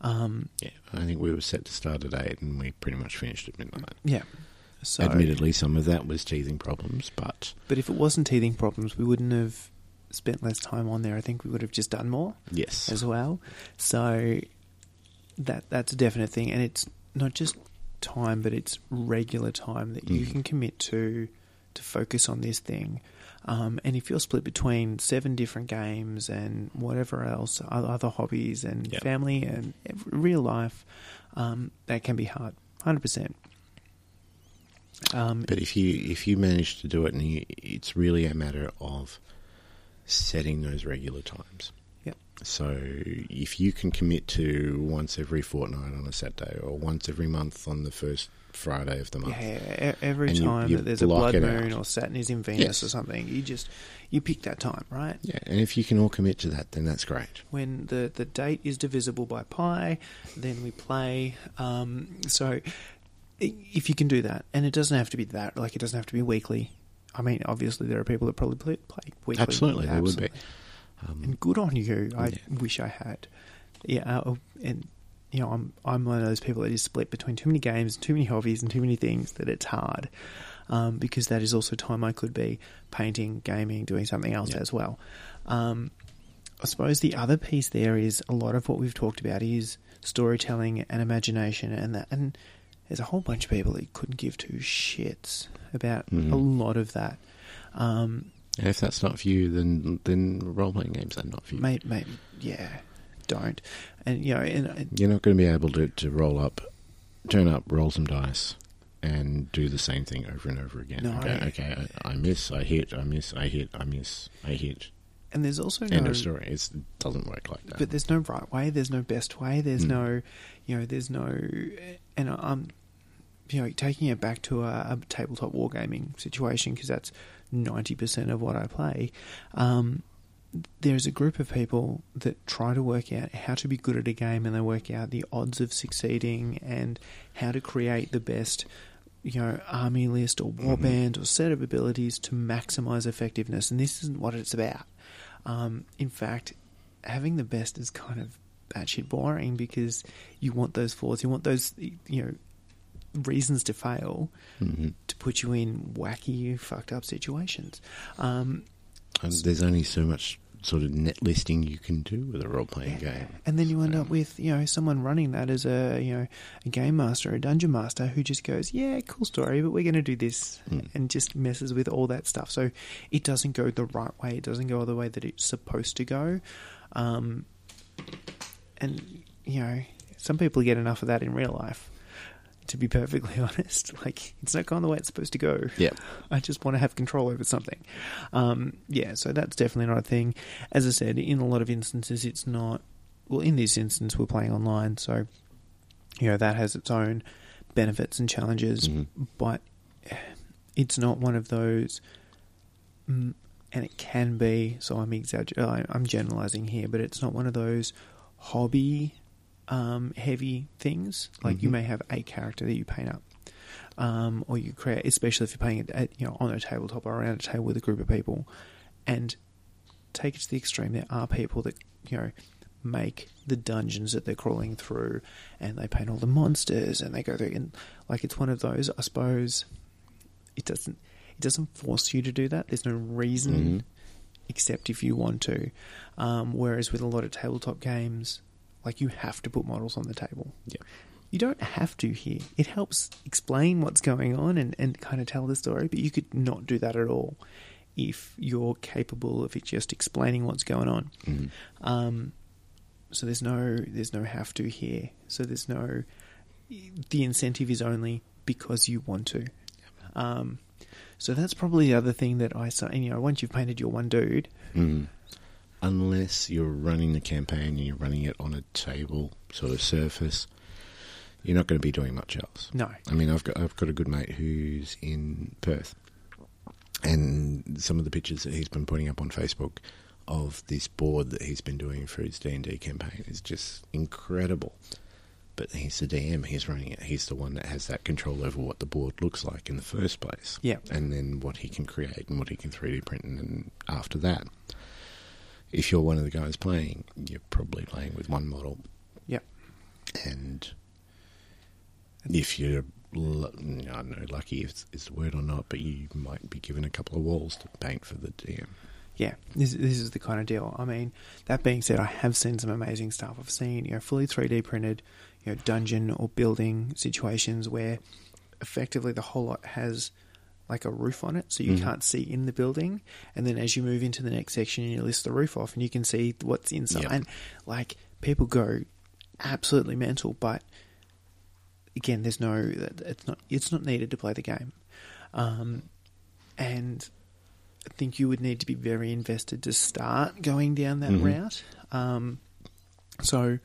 um, Yeah, I think we were set to start at eight, and we pretty much finished at midnight. yeah so Admittedly, some of that was teething problems, but but if it wasn't teething problems we wouldn't have spent less time on there I think we would have just done more yes, as well. So that that's a definite thing, and it's not just time, but it's regular time that you Mhm. can commit to to focus on this thing. Um, and if you're split between seven different games and whatever else, other hobbies and Yep. family and real life, um, that can be hard, hundred percent. Um, But if you if you manage to do it, and you, it's really a matter of setting those regular times. Yep. So if you can commit to once every fortnight on a Saturday, or once every month on the first Friday of the month, Yeah, every And time you that there's a blood moon out. or Saturn is in Venus Yes. or something, you just you pick that time, right? yeah, and if you can all commit to that, then that's great. when the, the date is divisible by pi, then we play. Um, so if you can do that, and it doesn't have to be that, like it doesn't have to be weekly. I mean, obviously there are people that probably play, play weekly. Absolutely, there would be. Um, And good on you. I Yeah. wish I had. Yeah, uh, and you know, I'm I'm one of those people that is split between too many games, too many hobbies, and too many things that it's hard. Um, because that is also time I could be painting, gaming, doing something else Yeah. as well. Um, I suppose the other piece there is a lot of what we've talked about is storytelling and imagination, and that, and there's a whole bunch of people that couldn't give two shits about Mhm. a lot of that. Um, And if that's not for you, then then role playing games are not for you. mate, mate, yeah, don't, and you know, and You're not going to be able to, to roll up, turn up, roll some dice, and do the same thing over and over again. No. okay, okay I, I miss, I hit, I miss, I hit, I miss, I hit. and there's also End no of story. It's, it doesn't work like that. But there's no right way. There's no best way. There's Mm. no, you know, there's no, and I'm, you know, taking it back to a, a tabletop wargaming situation because that's ninety percent of what I play. Um, there's a group of people that try to work out how to be good at a game, and they work out the odds of succeeding and how to create the best. You know, army list or warband or set of abilities to maximize effectiveness, and this isn't what it's about. Um, in fact, having the best is kind of batshit boring because you want those flaws, you want those, you know, reasons to fail Mhm. to put you in wacky, fucked up situations. Um, And there's only so much sort of net listing you can do with a role playing Yeah. game. And then you end up with, you know, someone running that as a, you know, a game master, a dungeon master who just goes, yeah, cool story, but we're going to do this Mm. and just messes with all that stuff. So it doesn't go the right way. It doesn't go the way that it's supposed to go. Um, and, you know, some people get enough of that in real life. To be perfectly honest, like it's not going the way it's supposed to go. Yeah. I just want to have control over something. Um, yeah, so that's definitely not a thing. As I said, in a lot of instances, it's not. Well, in this instance, we're playing online, so you know that has its own benefits and challenges, Mhm. but it's not one of those. Mm, and it can be. So I'm exaggerating, I'm generalizing here, but it's not one of those hobby um, heavy things. Like you Mhm. may have a character that you paint up, um, or you create, especially if you're playing it at, you know on a tabletop or around a table with a group of people, and take it to the extreme. There are people that you know make the dungeons that they're crawling through, and they paint all the monsters, and they go through and like it's one of those. I suppose it doesn't it doesn't force you to do that. There's no reason Mhm. except if you want to. Um, whereas with a lot of tabletop games, like you have to put models on the table. Yeah. You don't have to here. It helps explain what's going on and, and kind of tell the story, but you could not do that at all if you're capable of it just explaining what's going on. Mhm. Um, so there's no there's no have to here. So there's no the incentive is only because you want to. Um, so that's probably the other thing that I say. You know, once you've painted your one dude, Mm. Unless you're running the campaign and you're running it on a table sort of surface, you're not going to be doing much else. no, I mean, I've got I've got a good mate who's in Perth, and some of the pictures that he's been putting up on Facebook of this board that he's been doing for his D and D campaign is just incredible. But he's the DM; he's running it. He's the one that has that control over what the board looks like in the first place. Yeah. and then what he can create and what he can 3D print, and after that, if you're one of the guys playing, you're probably playing with one model yeah, and if you're I don't know lucky is, is the word or not, but you might be given a couple of walls to paint for the DM. yeah. This this is the kind of deal. I mean, that being said, I have seen some amazing stuff. I've seen you know fully three D printed, you know, dungeon or building situations where effectively the whole lot has like a roof on it, so you Mhm. can't see in the building. And then as you move into the next section, you list the roof off, and you can see what's inside. Yep. And like people go absolutely mental, but again, there's no it's not it's not needed to play the game. Um, and I think you would need to be very invested to start going down that Mhm. route. Um, so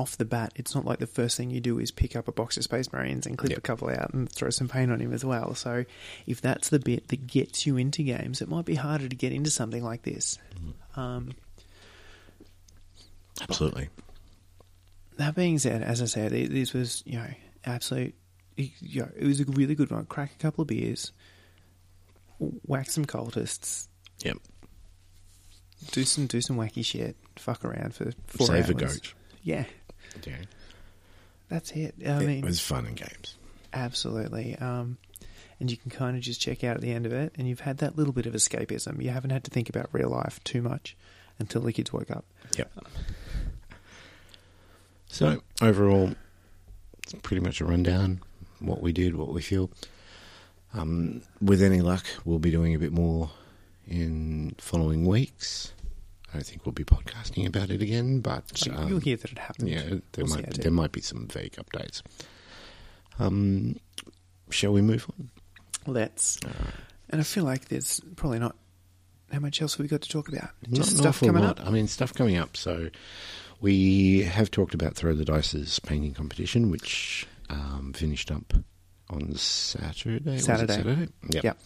off the bat, it's not like the first thing you do is pick up a box of Space Marines and clip Yep. a couple out and throw some paint on him as well. So if that's the bit that gets you into games, it might be harder to get into something like this. Um, Absolutely. that being said, as I said, it, this was you know absolute. It, you know, it was a really good one. Crack a couple of beers, whack some cultists, Yep. do some do some wacky shit, fuck around for four Save a goat. Yeah, Yeah. that's it. I it mean, was fun and games. absolutely. Um, and you can kind of just check out at the end of it, and you've had that little bit of escapism. You haven't had to think about real life too much until the kids woke up. Yep. So overall, it's pretty much a rundown. What we did, what we feel. Um, with any luck, we'll be doing a bit more in following weeks. I don't think we'll be podcasting about it again, but um, you'll hear that it happened. yeah, there We'll might there might be some vague updates. Um, shall we move on? Let's. And I feel like there's probably not. How much else have we got to talk about? Not Just an stuff awful coming lot. up. I mean, stuff coming up. So we have talked about Throw the Dice's painting competition, which um, finished up on Saturday. Saturday. Saturday. Yep. Yep.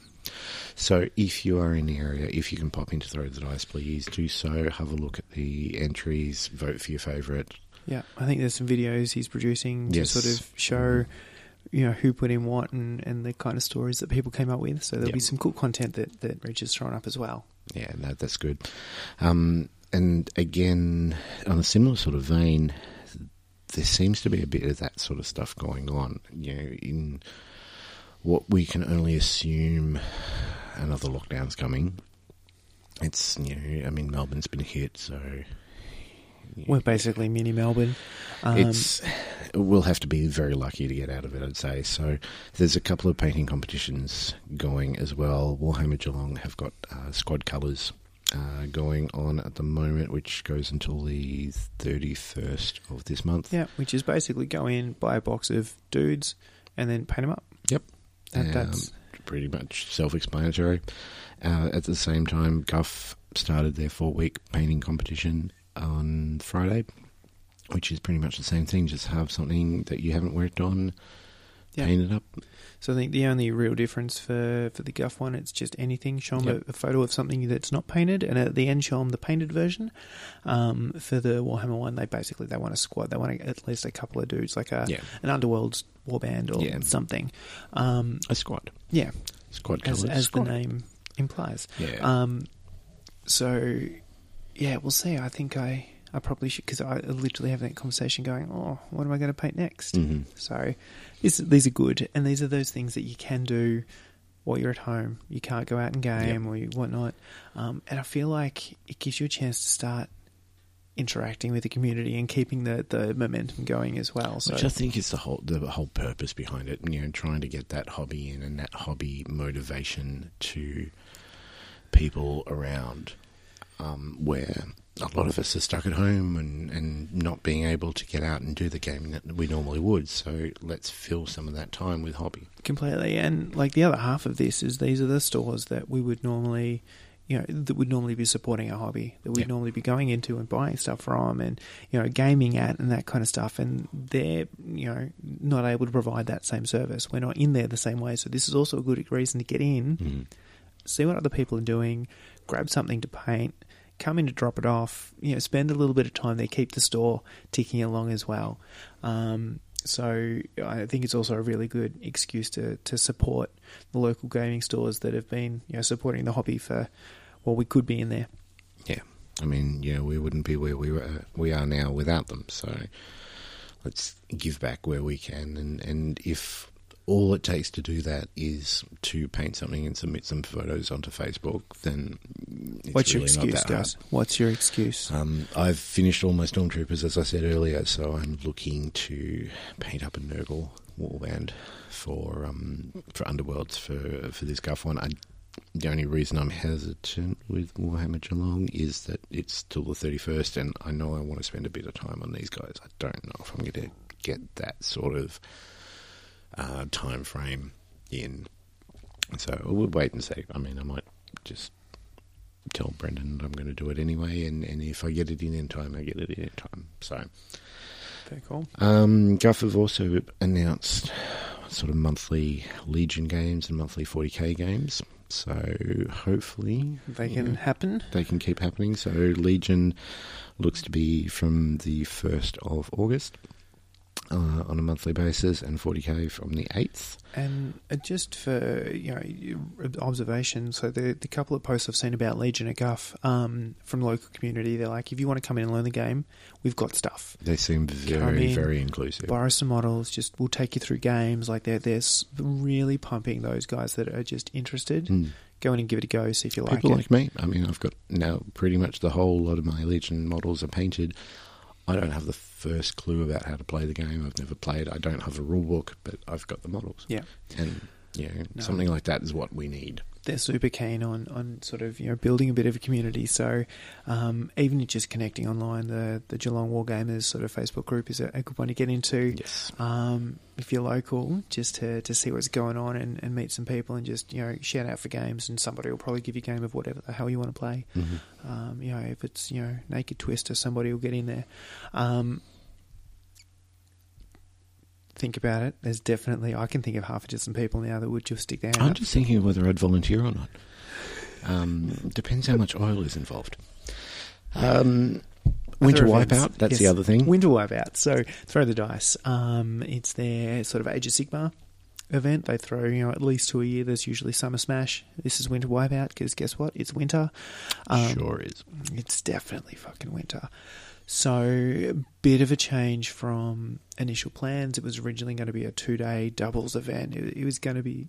So if you are in the area, if you can pop into Throw the Dice, please do so. Have a look at the entries. Vote for your favourite. Yeah, I think there's some videos he's producing to Yes. sort of show, you know, who put in what and, and the kind of stories that people came up with. So there'll Yeah. be some cool content that that Rich has thrown up as well. Yeah, no, that's good. Um, and again, on a similar sort of vein, there seems to be a bit of that sort of stuff going on. You know, in what we can only assume another lockdown's coming. It's you know, I mean, Melbourne's been hit, so We're basically mini Melbourne. Um, it's we'll have to be very lucky to get out of it, I'd say. So there's a couple of painting competitions going as well. Warhammer Geelong have got uh, squad colours uh, going on at the moment, which goes until the 31st of this month. yeah, which is basically go in, buy a box of dudes, and then paint them up. Yep. That, Um, that's pretty much self-explanatory. Uh, at the same time, Guff started their four-week painting competition on Friday, which is pretty much the same thing. Just have something that you haven't worked on, Yeah. paint it up. so. I think the only real difference for for the Guff one, it's just anything. Show them Yep. a, a photo of something that's not painted, and at the end, show them the painted version. Um, for the Warhammer one, they basically they want a squad. They want at least a couple of dudes, like a Yeah. an Underworld's warband or Yeah. something. Um, A squad. yeah, Squad as, colours. as the Squad. name implies. Yeah. Um, so, yeah, we'll see. I think I, I probably should because I literally have that conversation going. Oh, what am I going to paint next? Mhm. So, this, these are good, and these are those things that you can do while you're at home. You can't go out and game Yep. or you, whatnot, um, and I feel like it gives you a chance to start interacting with the community and keeping the, the momentum going as well. So, Which I think is the whole the whole purpose behind it. You know, trying to get that hobby in and that hobby motivation to people around, um, where a lot of us are stuck at home and, and not being able to get out and do the gaming that we normally would. So let's fill some of that time with hobby. completely. And like the other half of this is these are the stores that we would normally, you know, that would normally be supporting our hobby, that we'd normally be going into and buying stuff from, and you know, gaming at and that kind of stuff. And they're you know not able to provide that same service. We're not in there the same way. So this is also a good reason to get in, Mm. see what other people are doing, grab something to paint. Come in to drop it off, you know, spend a little bit of time there, keep the store ticking along as well. Um, so I think it's also a really good excuse to, to support the local gaming stores that have been you know supporting the hobby for well we could be in there. Yeah, I mean, know, we wouldn't be where we were, we are now without them. So let's give back where we can, and and if all it takes to do that is to paint something and submit some photos onto Facebook, then it's What's really your excuse, guys? What's your excuse? Um, I've finished all my stormtroopers, as I said earlier, so I'm looking to paint up a Nurgle warband for um, for Underworlds for for this Guff one. I, the only reason I'm hesitant with Warhammer Geelong is that it's till the 31st, and I know I want to spend a bit of time on these guys. I don't know if I'm going to get that sort of uh, time frame in. So we'll wait and see. I mean, I might just tell Brendan that I'm going to do it anyway, and, and if I get it in in time, I get it in in time. So, Very cool. um, Guff have also announced sort of monthly Legion games and monthly 40k games. So hopefully They you can know, happen. they can keep happening. So Legion looks to be from the first of August, uh, on a monthly basis, and 40k from the 8th. And uh, just for you know observation, so the the couple of posts I've seen about Legion at Guff um, from local community, they're like, if you want to come in and learn the game, we've got stuff. They seem very, in, very inclusive. Borrow some models, just we'll take you through games. Like they're they're really pumping those guys that are just interested. Mm. Go in and give it a go, see if you like People it. like me. I mean, I've got now pretty much the whole lot of my Legion models are painted. I don't have the first clue about how to play the game. I've never played. I don't have a rule book, but I've got the models. yeah. And you know, No. something like that is what we need. they're super keen on, on sort of you know building a bit of a community. So um, even just connecting online, the the Geelong Wargamers sort of Facebook group is a, a good one to get into. Yes. Um, if you're local, just to, to see what's going on and, and meet some people and just you know shout out for games, and somebody will probably give you a game of whatever the hell you want to play. Mhm. Um, you know, if it's you know Naked Twister, somebody will get in there. Um, think about it. There's definitely I can think of half a dozen people now that would just stick their hand I'm up. just thinking of whether I'd volunteer or not. Um, depends how much oil is involved. Um, winter events. wipeout. That's Yes. the other thing. Winter Wipeout. So throw the dice. Um, it's their sort of Age of Sigmar event. They throw you know at least two a year. There's usually Summer Smash. This is Winter Wipeout because guess what? It's winter. Um, sure is. It's definitely fucking winter. So, a bit of a change from initial plans. It was originally going to be a two day doubles event. It, it was going to be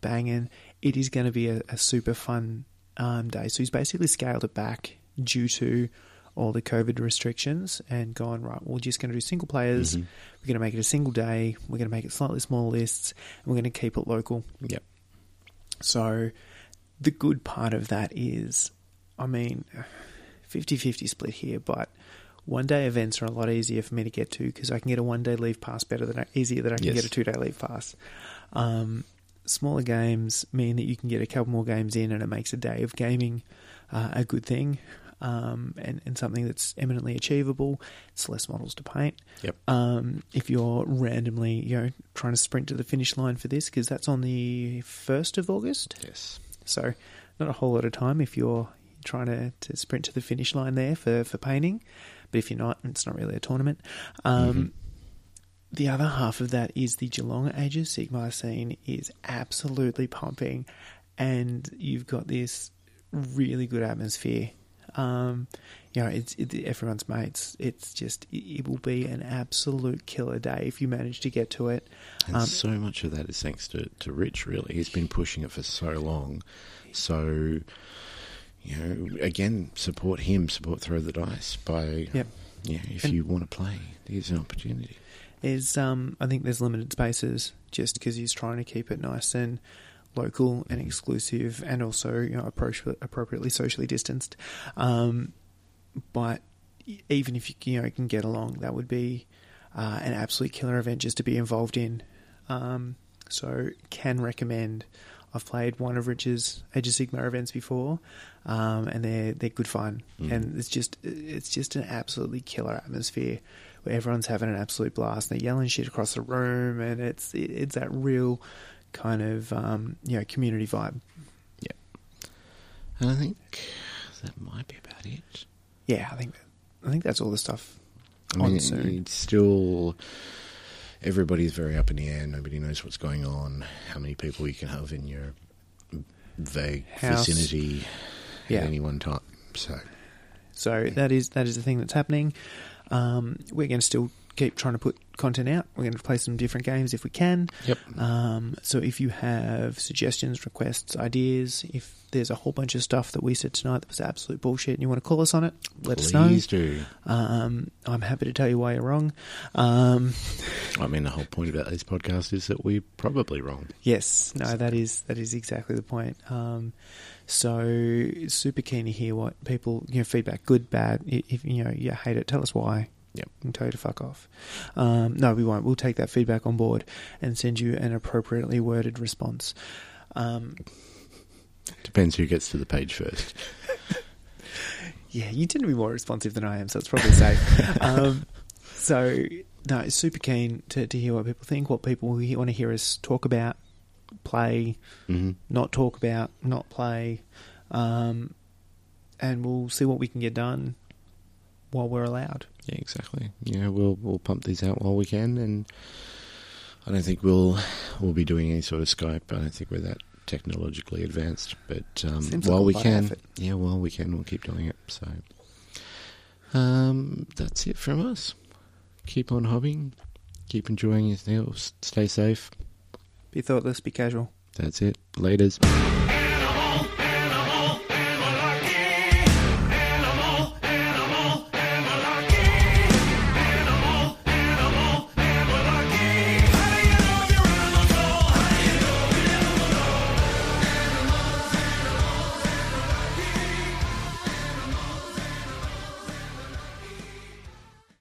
banging. It is going to be a, a super fun um, day. So, he's basically scaled it back due to all the COVID restrictions and gone, right, we're just going to do single players. Mhm. We're going to make it a single day. We're going to make it slightly smaller lists. And we're going to keep it local. Yep. So the good part of that is, I mean, 50 50 split here, but one day events are a lot easier for me to get to because I can get a one day leave pass better than easier than I can Yes. get a two day leave pass. Um, smaller games mean that you can get a couple more games in and it makes a day of gaming uh, a good thing. Um, and, and something that's eminently achievable. It's less models to paint Yep. um, if you're randomly, you know, trying to sprint to the finish line for this, because that's on the first of August. Yes. So, not a whole lot of time if you're trying to, to sprint to the finish line there for, for painting. But if you're not, it's not really a tournament. Um, Mhm. The other half of that is the Geelong Age of Sigmar scene is absolutely pumping, and you've got this really good atmosphere. Um, you know, it's it, everyone's mates. It's just it, it will be an absolute killer day if you manage to get to it. And Um, so much of that is thanks to, to Rich, really. He's been pushing it for so long. So, you know, again, support him, support Throw the Dice by, Yep. yeah, if And- you want to play, here's an opportunity. There's, um, I think there's limited spaces just because he's trying to keep it nice and local and exclusive, and also you know appro- appropriately socially distanced. Um, but even if you you know can get along, that would be uh, an absolute killer event just to be involved in. Um, so can recommend. I've played one of Rich's Age of Sigmar events before, um, and they're they're good fun, Mm. and it's just it's just an absolutely killer atmosphere where everyone's having an absolute blast. They're yelling shit across the room, and it's it, it's that real kind of um, you know community vibe. Yeah, and I think that might be about it. Yeah, I think I think that's all the stuff I mean, on soon. it's still everybody's very up in the air. Nobody knows what's going on. How many people you can have in your vague House. vicinity Yeah. at any one time. So So that is that is the thing that's happening. Um, we're going to still keep trying to put content out. We're going to play some different games if we can. Yep. Um, so if you have suggestions, requests, ideas, if there's a whole bunch of stuff that we said tonight that was absolute bullshit and you want to call us on it, let us know. please do. Um, I'm happy to tell you why you're wrong. Um, I mean, the whole point about this podcast is that we're probably wrong. Yes, no, that is that is exactly the point. Um, so super keen to hear what people you know feedback, good, bad. If you know you hate it, tell us why. Yep. And tell you to fuck off. Um, no, we won't. We'll take that feedback on board and send you an appropriately worded response. Um, Depends who gets to the page first. yeah, you tend to be more responsive than I am, so it's probably safe. um, so no, it's super keen to, to hear what people think, what people want to hear us talk about, play, hmm not talk about, not play, um, and we'll see what we can get done. while we're allowed. Yeah, exactly. Yeah, we'll we'll pump these out while we can, and I don't think we'll we'll be doing any sort of Skype. I don't think we're that technologically advanced, but um, while like we can, effort. yeah, while we can, we'll keep doing it. So um, that's it from us. Keep on hobbing, keep enjoying yourselves, stay safe. Be thoughtless, be casual. That's it. Laters.